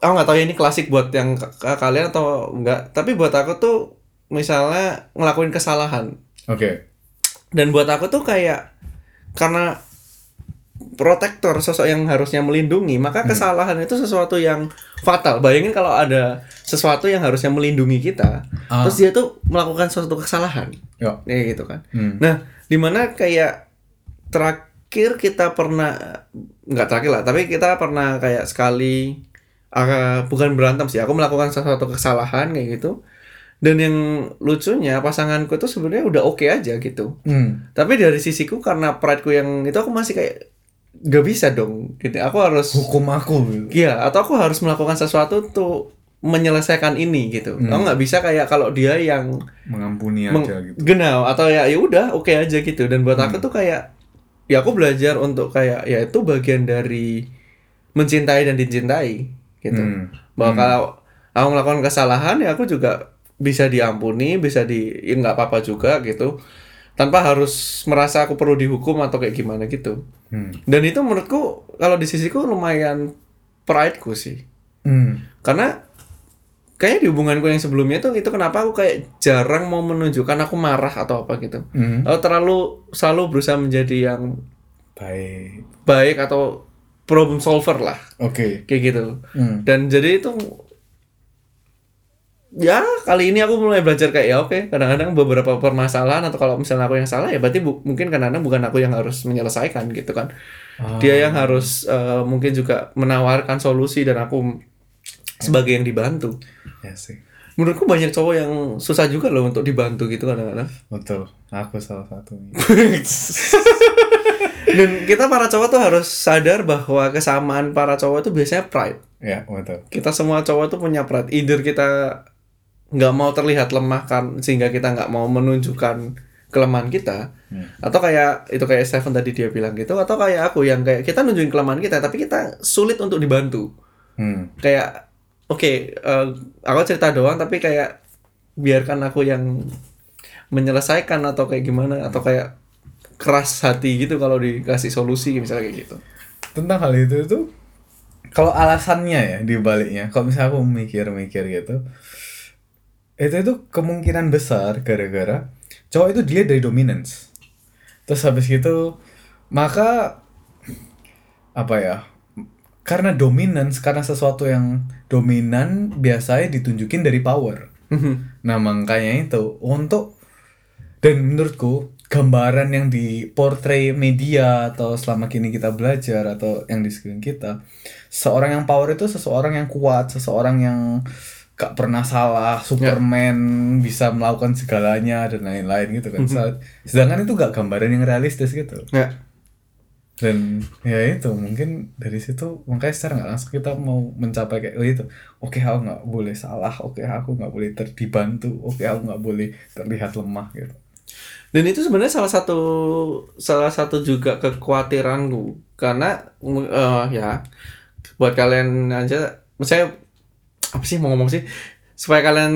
aku nggak tahu ya ini klasik buat yang kalian atau enggak tapi buat aku tuh misalnya ngelakuin kesalahan Oke. dan buat aku tuh kayak karena protektor sosok yang harusnya melindungi maka kesalahan itu sesuatu yang fatal bayangin kalau ada sesuatu yang harusnya melindungi kita Ah. terus dia tuh melakukan suatu kesalahan Ya. kayak gitu kan Hmm. Nah, di mana kayak terakhir kita pernah nggak terakhir lah, tapi kita pernah kayak sekali ah, bukan berantem sih, aku melakukan sesuatu kesalahan kayak gitu. Dan yang lucunya pasanganku tuh sebenarnya udah oke aja gitu. Hmm. Tapi dari sisiku karena prideku yang itu aku masih kayak gak bisa dong gitu. Aku harus Hukum aku gitu. Iya, atau aku harus melakukan sesuatu tuh menyelesaikan ini gitu. Hmm. Aku nggak bisa kayak kalau dia yang mengampuni meng- aja gitu genau atau ya ya udah oke aja gitu. Dan buat aku Hmm. tuh kayak ya aku belajar untuk kayak ya itu bagian dari mencintai dan dicintai gitu. Hmm. Bahwa Hmm. kalau aku melakukan kesalahan ya aku juga bisa diampuni, bisa di ya nggak apa-apa juga gitu. Tanpa harus merasa aku perlu dihukum atau kayak gimana gitu. Hmm. Dan itu menurutku kalau di sisiku lumayan prideku sih. Hmm. Karena kayaknya di hubunganku yang sebelumnya tuh itu kenapa aku kayak jarang mau menunjukkan aku marah atau apa gitu. Hmm. Aku terlalu selalu berusaha menjadi yang baik baik atau problem solver lah. Oke. Kayak gitu. Hmm. Dan jadi itu ya kali ini aku mulai belajar kayak ya oke kadang-kadang beberapa permasalahan atau kalau misalnya aku yang salah ya berarti bu- mungkin kadang-kadang bukan aku yang harus menyelesaikan gitu kan. Dia yang harus eh, mungkin juga menawarkan solusi dan aku sebagai yang dibantu. Ya sih. Menurutku banyak cowok yang susah juga loh untuk dibantu gitu kadang-kadang. Betul. Aku salah satu dan kita para cowok tuh harus sadar bahwa kesamaan para cowok itu biasanya pride ya betul kita semua cowok tuh punya pride either kita nggak mau terlihat lemah kan sehingga kita nggak mau menunjukkan kelemahan kita Hmm. atau kayak itu kayak Stephen tadi dia bilang gitu atau kayak aku yang kayak kita nunjukin kelemahan kita tapi kita sulit untuk dibantu hmm. kayak oke eh, aku cerita doang tapi kayak biarkan aku yang menyelesaikan atau kayak gimana atau kayak keras hati gitu kalau dikasih solusi misalnya kayak gitu. Tentang hal itu itu kalau alasannya ya di baliknya kalau misalnya aku mikir-mikir gitu itu itu kemungkinan besar gara-gara cowok itu dilihat dari dominance. Terus habis gitu maka apa ya karena dominance karena sesuatu yang dominan biasanya ditunjukin dari power. Nah makanya itu untuk dan menurutku gambaran yang di portray media atau selama kini kita belajar atau yang di sekeliling kita seorang yang power itu seseorang yang kuat seseorang yang gak pernah salah Superman bisa melakukan segalanya dan lain-lain gitu kan. Sa- sedangkan itu gak gambaran yang realistis gitu. Ya. Dan ya itu mungkin dari situ makanya secara nggak langsung kita mau mencapai kayak oh itu oke aku nggak boleh salah oke aku nggak boleh terdibantu oke aku nggak boleh terlihat lemah gitu Dan itu sebenarnya salah satu salah satu juga kekhawatiranku. Karena eh, ya buat kalian aja saya apa sih mau ngomong sih? Supaya kalian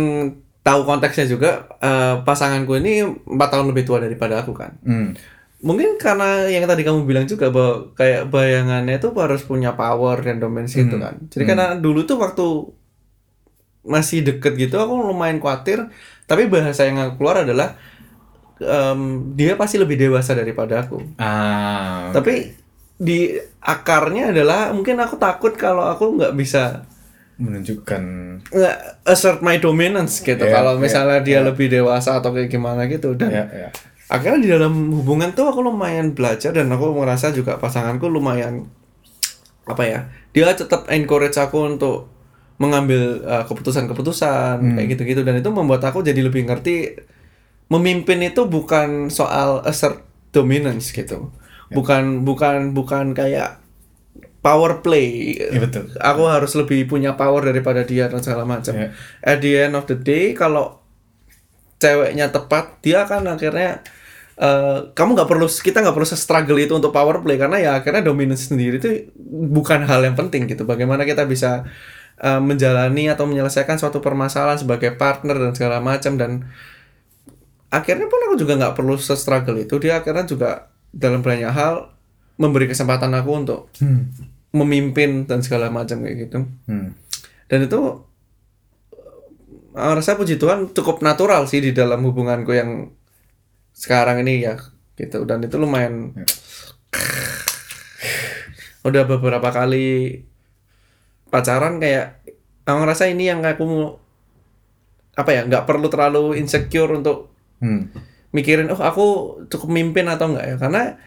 tahu konteksnya juga eh, pasanganku ini empat tahun lebih tua daripada aku kan? Hmm. mungkin karena yang tadi kamu bilang juga bahwa kayak bayangannya itu harus punya power dan dominasi itu Hmm. kan? Jadi karena dulu tuh waktu masih deket gitu aku lumayan khawatir. Tapi bahasa yang aku keluar adalah em, dia pasti lebih dewasa daripada aku. Ah tapi di akarnya adalah mungkin aku takut kalau aku nggak bisa menunjukkan nggak assert my dominance gitu. Iya, kalau misalnya dia iya. lebih dewasa atau kayak gimana gitu. Dan ya ya akhirnya di dalam hubungan tuh aku lumayan belajar dan aku merasa juga pasanganku lumayan apa ya dia tetap encourage aku untuk mengambil uh, keputusan-keputusan kayak gitu-gitu. Dan itu membuat aku jadi lebih ngerti memimpin itu bukan soal assert dominance gitu. Bukan bukan bukan kayak power play. Iya, betul. aku harus lebih punya power daripada dia dan segala macam. Iya. at the end of the day kalau ceweknya tepat dia akan akhirnya eh, kamu nggak perlu kita nggak perlu struggle itu untuk power play karena ya akhirnya dominance sendiri itu bukan hal yang penting gitu. Bagaimana kita bisa eh, menjalani atau menyelesaikan suatu permasalahan sebagai partner dan segala macam dan akhirnya pun aku juga nggak perlu struggle itu dia akhirnya juga dalam banyak hal memberi kesempatan aku untuk hmm. memimpin dan segala macam kayak gitu Hmm. dan itu eh, rasa puji Tuhan cukup natural sih di dalam hubunganku yang sekarang ini ya gitu dan itu lumayan Ya. udah beberapa kali pacaran kayak aku ngerasa ini yang aku mau apa ya nggak perlu terlalu insecure untuk Hmm. mikirin oh aku cukup mimpin atau enggak ya karena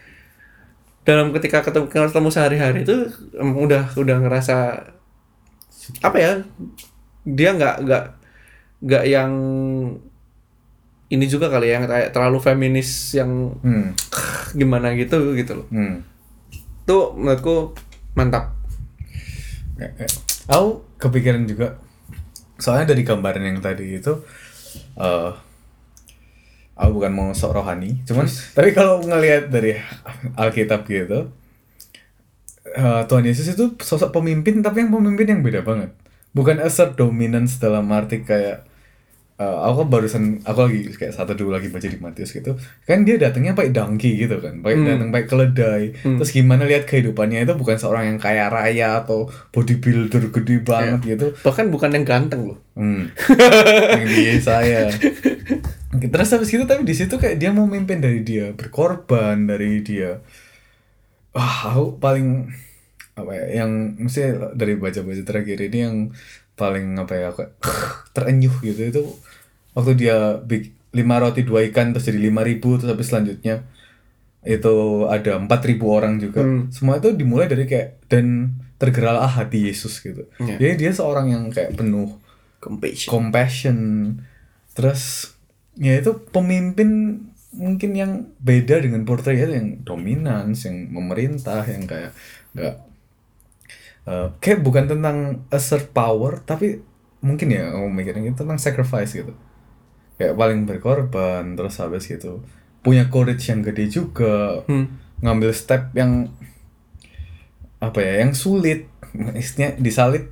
dalam ketika ketemu, ketemu sehari-hari itu em, udah udah ngerasa apa ya dia nggak nggak nggak yang ini juga kali ya yang kayak terlalu feminis yang Hmm. gimana gitu gitu loh Hmm. tuh menurutku mantap Ya, ya. Aku kepikiran juga soalnya dari gambaran yang tadi itu eh aku bukan mau sok rohani cuman tapi kalau ngelihat dari Alkitab gitu eh, Tuhan Yesus itu sosok pemimpin tapi yang pemimpin yang beda banget. Bukan assert dominance dalam arti kayak eh, aku kan barusan aku lagi kayak satu dulu lagi baca di Matius gitu. Kan dia datangnya pakai donkey gitu kan pakai datang pakai keledai. Terus gimana lihat kehidupannya itu bukan seorang yang kaya raya atau bodybuilder gede banget gitu. Bahkan bukan yang ganteng loh. Hmm. yang di saya. Terus habis itu tapi di situ kayak dia mau mimpin dari dia berkorban dari dia. Wah, aku paling apa ya yang mesti dari baca-baca terakhir ini yang paling apa ya aku terenyuh gitu. Itu waktu dia big lima roti dua ikan terus jadi lima ribu terus habis selanjutnya itu ada empat ribu orang juga. Semua itu dimulai dari kayak dan tergeraklah hati Yesus gitu. Iya. jadi dia seorang yang kayak penuh compassion. compassion. Terus ya itu pemimpin mungkin yang beda dengan portrait yang dominans yang memerintah yang kayak nggak eh, kayak bukan tentang assert power tapi mungkin ya aku mikirnya itu tentang sacrifice gitu. Kayak paling berkorban terus habis gitu punya courage yang gede juga ngambil step yang apa ya yang sulit. Istilahnya disalib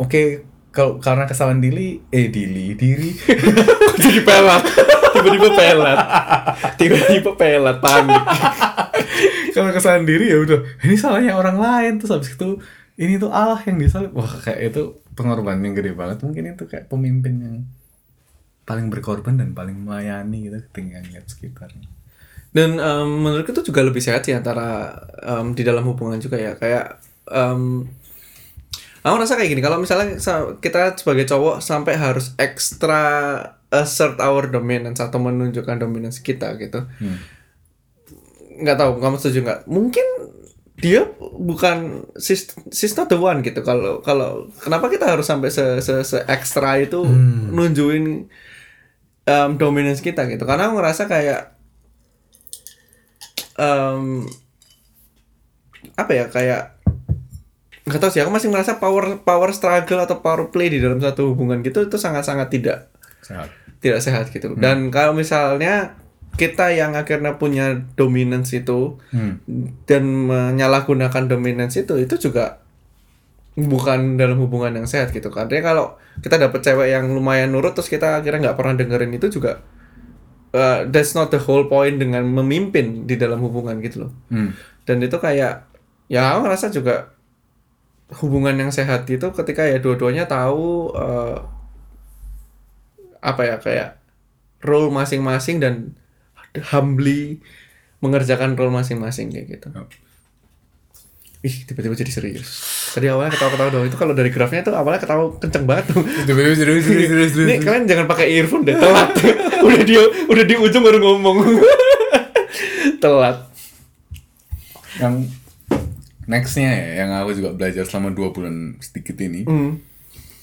oke kalau karena kesalahan diri eh diri. Diri jadi pelat? Tiba-tiba pelat. Tiba-tiba pelat panik kalau kesalahan diri ya udah ini salahnya orang lain. Terus habis itu ini tuh Allah yang disalib. Wah kayak itu pengorbanan yang gede banget. Mungkin itu kayak pemimpin yang paling berkorban dan paling melayani gitu ketika ngeliat sekitarnya dan em, menurutku itu juga lebih sehat sih antara em, di dalam hubungan juga ya. Kayak em, aku rasa kayak gini kalau misalnya sa- kita sebagai cowok sampai harus extra assert our dominance atau menunjukkan dominance kita gitu. Nggak tahu kamu setuju nggak? Mungkin dia bukan she's, she's not the one gitu. Kalau kalau kenapa kita harus sampai se se, se ekstra itu nunjukin um, dominance kita gitu? Karena aku ngerasa kayak um, apa ya kayak nggak tahu sih aku masih merasa power power struggle atau power play di dalam satu hubungan gitu itu sangat sangat tidak sehat tidak sehat gitu dan kalau misalnya kita yang akhirnya punya dominance itu Hmm. dan menyalahgunakan dominance itu itu juga bukan dalam hubungan yang sehat gitu kan. Artinya kalau kita dapet cewek yang lumayan nurut terus kita akhirnya nggak pernah dengerin itu juga uh, that's not the whole point dengan memimpin di dalam hubungan gitu loh. Hmm. Dan itu kayak ya aku ngerasa juga hubungan yang sehat itu ketika ya dua-duanya tahu uh, apa ya kayak role masing-masing dan humbly mengerjakan role masing-masing kayak gitu. Oh. Ih, tiba-tiba jadi serius. Tadi awalnya ketawa-ketawa doang. Itu kalau dari grafnya tuh awalnya ketawa kenceng banget tuh. serius serius serius serius Ini kalian jangan pakai earphone deh, telat. udah di udah di ujung baru ngomong. telat. yang nextnya ya yang aku juga belajar selama dua bulan sedikit ini Hmm.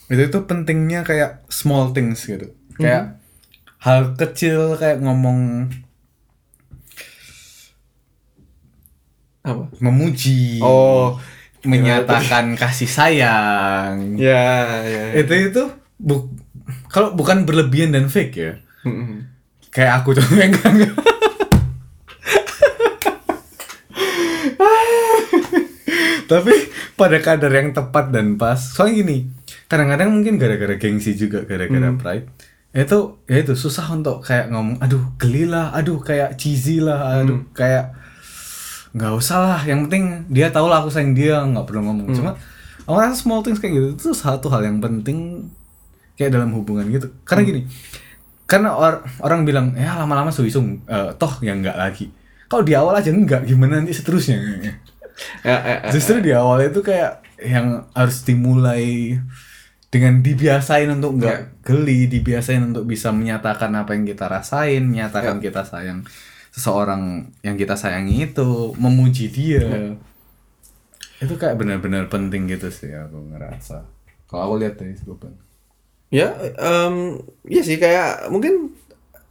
itu itu pentingnya kayak small things gitu kayak hal kecil kayak ngomong Apa? memuji Oh, menyatakan kasih sayang ya, ya. ya. itu itu bu kalau bukan berlebihan dan fake ya Mm-mm. kayak aku contohnya enggak enggak. Tapi pada kadar yang tepat dan pas. Soalnya gini kadang-kadang mungkin gara-gara gengsi juga gara-gara pride itu ya itu susah untuk kayak ngomong aduh geli lah aduh kayak cheesy lah aduh kayak nggak usah lah. Yang penting dia tahu lah aku sayang dia nggak perlu ngomong. Cuma aku rasa small things kayak gitu itu satu hal yang penting kayak dalam hubungan gitu. Karena gini karena or- orang bilang ya lama-lama suisung eh, toh ya enggak lagi. Kalau di awal aja enggak gimana nanti seterusnya Ya, ya, ya. justru di awal itu kayak yang harus dimulai dengan dibiasain untuk enggak geli dibiasain untuk bisa menyatakan apa yang kita rasain menyatakan kita sayang seseorang yang kita sayangi itu memuji dia. Itu kayak benar-benar penting gitu sih aku ngerasa. Kalau aku lihat dari Ruben Ya, em, ya sih kayak mungkin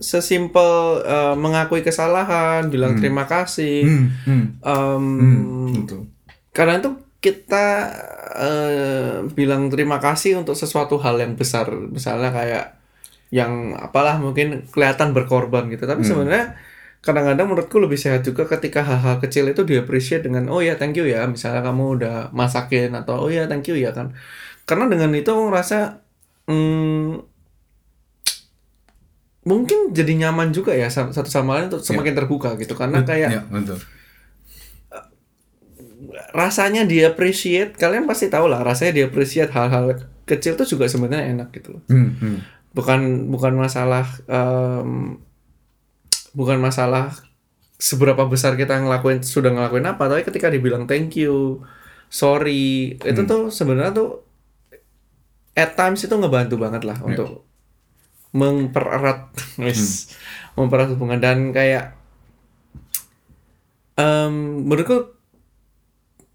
sesimpel eh, mengakui kesalahan, bilang terima kasih. hmm, hmm, em, hmm, gitu. Karena itu kita eh, bilang terima kasih untuk sesuatu hal yang besar misalnya kayak yang apalah mungkin kelihatan berkorban gitu tapi sebenarnya kadang-kadang menurutku lebih sehat juga ketika hal-hal kecil itu di appreciate dengan oh ya thank you ya misalnya kamu udah masakin atau oh ya thank you ya kan karena dengan itu aku ngerasa hmm, mungkin jadi nyaman juga ya sa- satu sama lain untuk semakin terbuka gitu. Karena kayak ya betul. Rasanya di appreciate kalian pasti tahu lah rasanya di appreciate hal-hal kecil tuh juga sebenarnya enak gitu loh. Hmm, hmm. bukan bukan masalah em, bukan masalah seberapa besar kita ngelakuin sudah ngelakuin apa tapi ketika dibilang thank you sorry itu tuh sebenarnya tuh at times itu ngebantu banget lah untuk mempererat wis, mempererat hubungan. Dan kayak em menurutku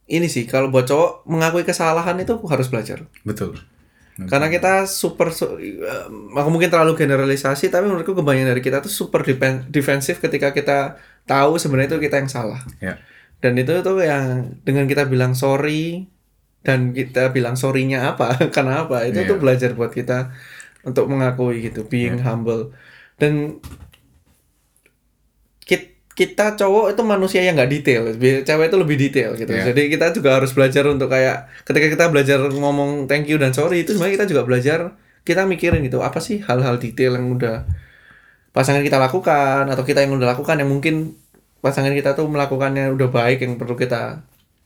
ini sih kalau buat cowok mengakui kesalahan itu harus belajar. Betul. Karena kita super su- aku mungkin terlalu generalisasi tapi menurutku kebanyakan dari kita tuh super defensif ketika kita tahu sebenarnya itu kita yang salah. Ya. Dan itu tuh yang dengan kita bilang sorry dan kita bilang sorrynya apa karena apa itu Iya. tuh belajar buat kita untuk mengakui gitu being humble. Dan kit- kita cowok itu manusia yang nggak detail cewek itu lebih detail gitu. Iya. jadi kita juga harus belajar untuk kayak ketika kita belajar ngomong thank you dan sorry itu sebenarnya kita juga belajar kita mikirin gitu apa sih hal-hal detail yang udah pasangan kita lakukan atau kita yang udah lakukan yang mungkin pasangan kita tuh melakukannya udah baik yang perlu kita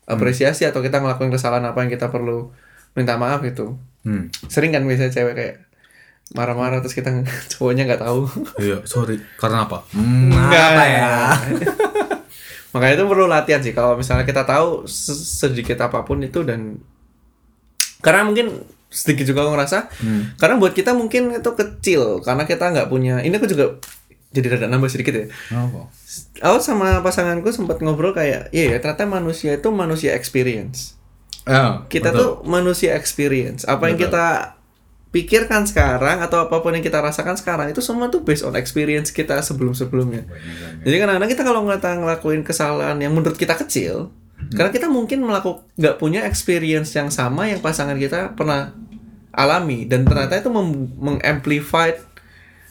apresiasi atau kita ngelakuin kesalahan apa yang kita perlu minta maaf gitu. Hmm. sering kan biasanya cewek kayak marah-marah terus kita cowoknya nggak tahu. Iya sorry. Karena apa? Hmm, Nggak, apa ya? Makanya itu perlu latihan sih. Kalau misalnya kita tahu se- sedikit apa pun itu dan karena mungkin sedikit juga aku ngerasa Hmm. karena buat kita mungkin itu kecil karena kita nggak punya ini aku juga jadi rada nambah sedikit ya. Apa aku sama pasanganku sempat ngobrol kayak iya ya ternyata manusia itu manusia experience. Ah, kita betul. tuh manusia experience. Apa yang Betul. kita pikirkan sekarang atau apa pun yang kita rasakan sekarang itu semua tuh based on experience kita sebelum sebelumnya jadi kadang-kadang kita kalau ngeliat ngelakuin kesalahan yang menurut kita kecil karena kita mungkin melakukan nggak punya experience yang sama yang pasangan kita pernah alami. Dan ternyata itu mem- mengamplify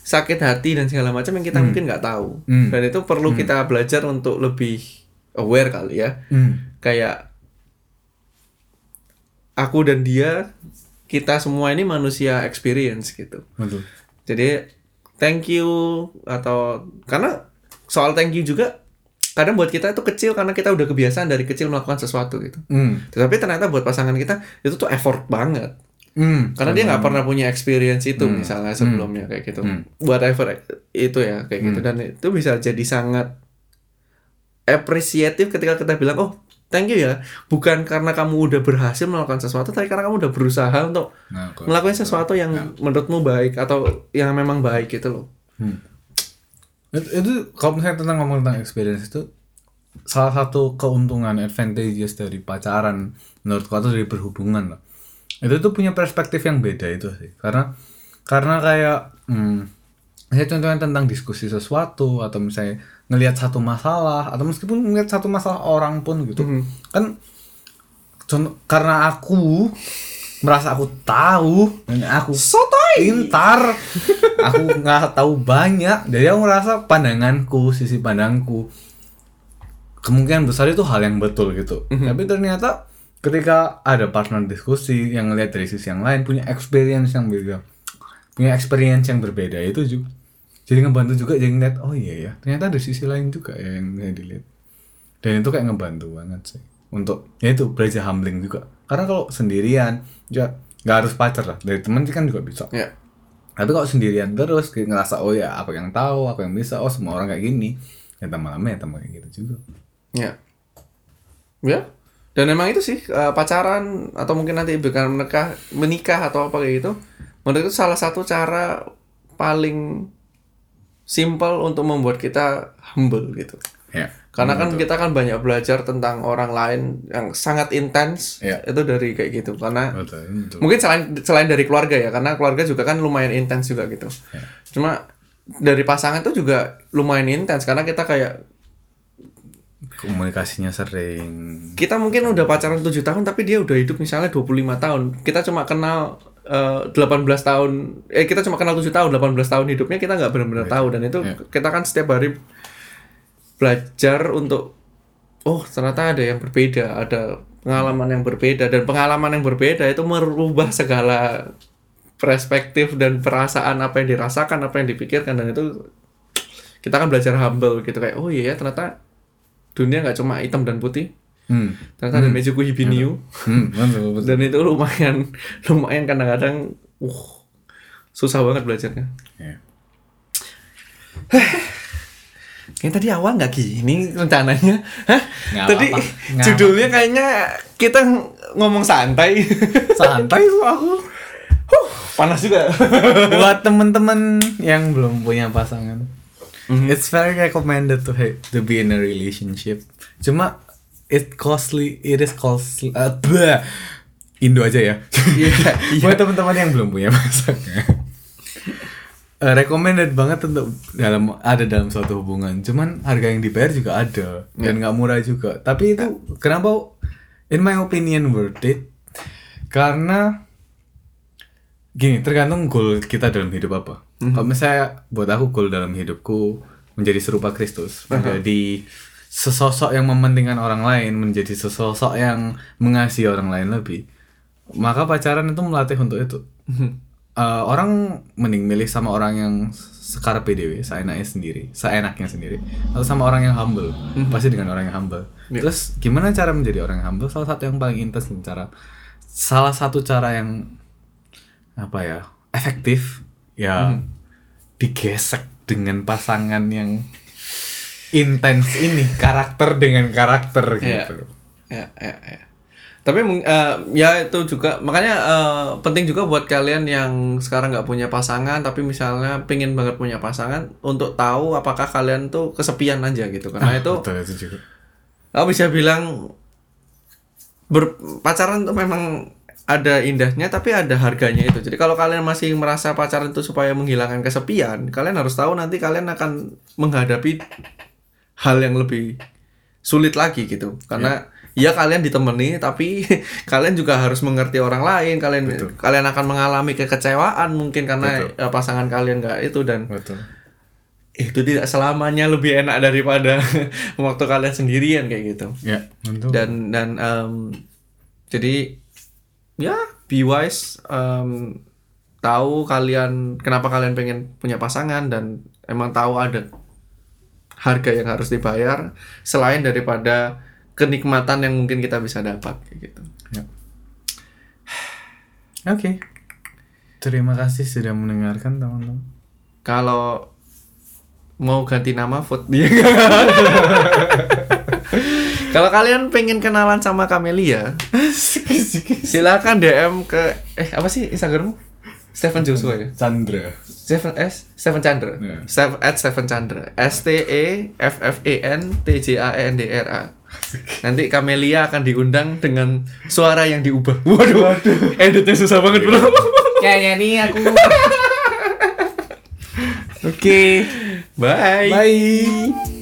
sakit hati dan segala macam yang kita mungkin nggak tahu. Hmm. dan itu perlu kita belajar untuk lebih aware kali ya. Hmm. kayak aku dan dia kita semua ini manusia experience gitu. Betul. Jadi thank you atau karena soal thank you juga kadang buat kita itu kecil karena kita udah kebiasaan dari kecil melakukan sesuatu gitu. Hmm. tetapi ternyata buat pasangan kita itu tuh effort banget. Hmm. karena dia nggak pernah punya experience itu misalnya sebelumnya kayak gitu. Hmm. buat effort itu ya kayak gitu. Dan itu bisa jadi sangat appreciative ketika kita bilang oh thank you ya bukan karena kamu udah berhasil melakukan sesuatu tapi karena kamu udah berusaha untuk Nah, melakukan sesuatu yang menurutmu baik atau yang memang baik gitu loh Hmm. Itu, itu kalau misalnya tentang ngomong tentang experience itu salah satu keuntungan advantageous dari pacaran menurutku atau dari berhubungan lah. Itu tuh punya perspektif yang beda itu sih. Karena karena kayak hmm, saya contohnya tentang diskusi sesuatu atau misalnya ngelihat satu masalah atau meskipun ngelihat satu masalah orang pun gitu. Kan contoh karena aku merasa aku tahu dan aku pintar aku nggak tahu banyak jadi aku merasa pandanganku sisi pandangku kemungkinan besar itu hal yang betul gitu. Tapi ternyata ketika ada partner diskusi yang ngelihat dari sisi yang lain punya experience yang beda punya experience yang berbeda itu juga jadi ngebantu juga jadi ngeliat oh iya ya ternyata ada sisi lain juga ya yang saya dilihat. Dan itu kayak ngebantu banget sih. Untuk ya itu belajar humbling juga. Karena kalau sendirian ya nggak harus pacar lah. Dari temen sih kan juga bisa. Ya. Tapi kalau sendirian terus kayak ngerasa oh ya aku yang tahu aku yang bisa oh semua orang kayak gini. Ya tambah lama ya tambah kayak gitu juga. Ya. Ya. Dan emang itu sih eh, pacaran atau mungkin nanti bukan menikah menikah atau apa kayak gitu menurut itu salah satu cara paling simple untuk membuat kita humble gitu. Ya karena kan kita kan banyak belajar tentang orang lain yang sangat intens Iya. itu dari kayak gitu. Karena betul betul. mungkin selain selain dari keluarga ya karena keluarga juga kan lumayan intens juga gitu. Cuma dari pasangan tuh juga lumayan intens karena kita kayak komunikasinya sering. Kita mungkin udah pacaran 7 tahun tapi dia udah hidup misalnya 25 tahun. Kita cuma kenal eh, 18 tahun eh kita cuma kenal 7 tahun 18 tahun hidupnya kita nggak benar-benar tahu. Dan itu Iya. kita kan setiap hari belajar untuk oh ternyata ada yang berbeda ada pengalaman yang berbeda. Dan pengalaman yang berbeda itu merubah segala perspektif dan perasaan apa yang dirasakan apa yang dipikirkan. Dan itu kita kan belajar humble gitu kayak oh iya ya ternyata dunia nggak cuma hitam dan putih hmm. ternyata ada Mejuku Hibiniu Hmm, betul, betul. dan itu lumayan lumayan kadang-kadang uh susah banget belajarnya Iya. Kayaknya tadi awal nggak gini rencananya Hah? Nggak Tadi apa-apa. Nggak judulnya kayaknya kita ngomong santai santai kok aku Huh, Panas juga buat temen-temen yang belum punya pasangan Mhm. it's very recommended to to be in a relationship cuma it costly it is costly. Uh, blah. Indo aja ya. Iya, buat teman-teman yang belum punya pasangan uh, recommended banget untuk dalam ada dalam suatu hubungan. Cuman harga yang dibayar juga ada. Dan nggak murah juga. Tapi itu kenapa? In my opinion worth it. Karena gini tergantung goal kita dalam hidup apa. Kalau misalnya buat aku goal dalam hidupku menjadi serupa Kristus. Menjadi sesosok yang mementingkan orang lain menjadi sesosok yang mengasihi orang lain lebih. Maka pacaran itu melatih untuk itu. Eh, orang mending milih sama orang yang sekar PDW, seenaknya sendiri, seenaknya sendiri, atau sama orang yang humble, pasti dengan orang yang humble. Terus gimana cara menjadi orang yang humble? Salah satu yang paling intens cara, salah satu cara yang apa ya efektif, ya digesek dengan pasangan yang intens ini, karakter dengan karakter Iya. gitu. ya, ya, ya. Tapi eh, ya itu juga makanya eh, penting juga buat kalian yang sekarang nggak punya pasangan tapi misalnya pengen banget punya pasangan untuk tahu apakah kalian tuh kesepian aja gitu karena itu Betul itu juga. aku bisa bilang berpacaran tuh memang ada indahnya tapi ada harganya itu. Jadi kalau kalian masih merasa pacaran itu supaya menghilangkan kesepian, kalian harus tahu nanti kalian akan menghadapi hal yang lebih sulit lagi gitu. Karena ya kalian ditemani tapi kalian juga harus mengerti orang lain. Kalian kalian akan mengalami kekecewaan mungkin karena eh, pasangan kalian nggak itu dan Betul. itu tidak selamanya lebih enak daripada waktu kalian sendirian kayak gitu Ya, betul. dan dan em, jadi ya be wise em, tahu kalian kenapa kalian pengen punya pasangan dan emang tahu ada harga yang harus dibayar selain daripada kenikmatan yang mungkin kita bisa dapat kayak gitu. Oke. Terima kasih sudah mendengarkan teman-teman. kalau mau ganti nama vote dia. Kalau kalian pengen kenalan sama Camelia silakan DM ke eh apa sih Instagrammu Stephen Joshua ya? Chandra. Stephen S? Stephen Chandra? Iya. Steph at Stephen Chandra. S T E F F E N T J A E N D R A. Nanti Camelia akan diundang dengan suara yang diubah. Waduh, editnya susah banget bro. Kayaknya nih aku. oke. Bye. Bye.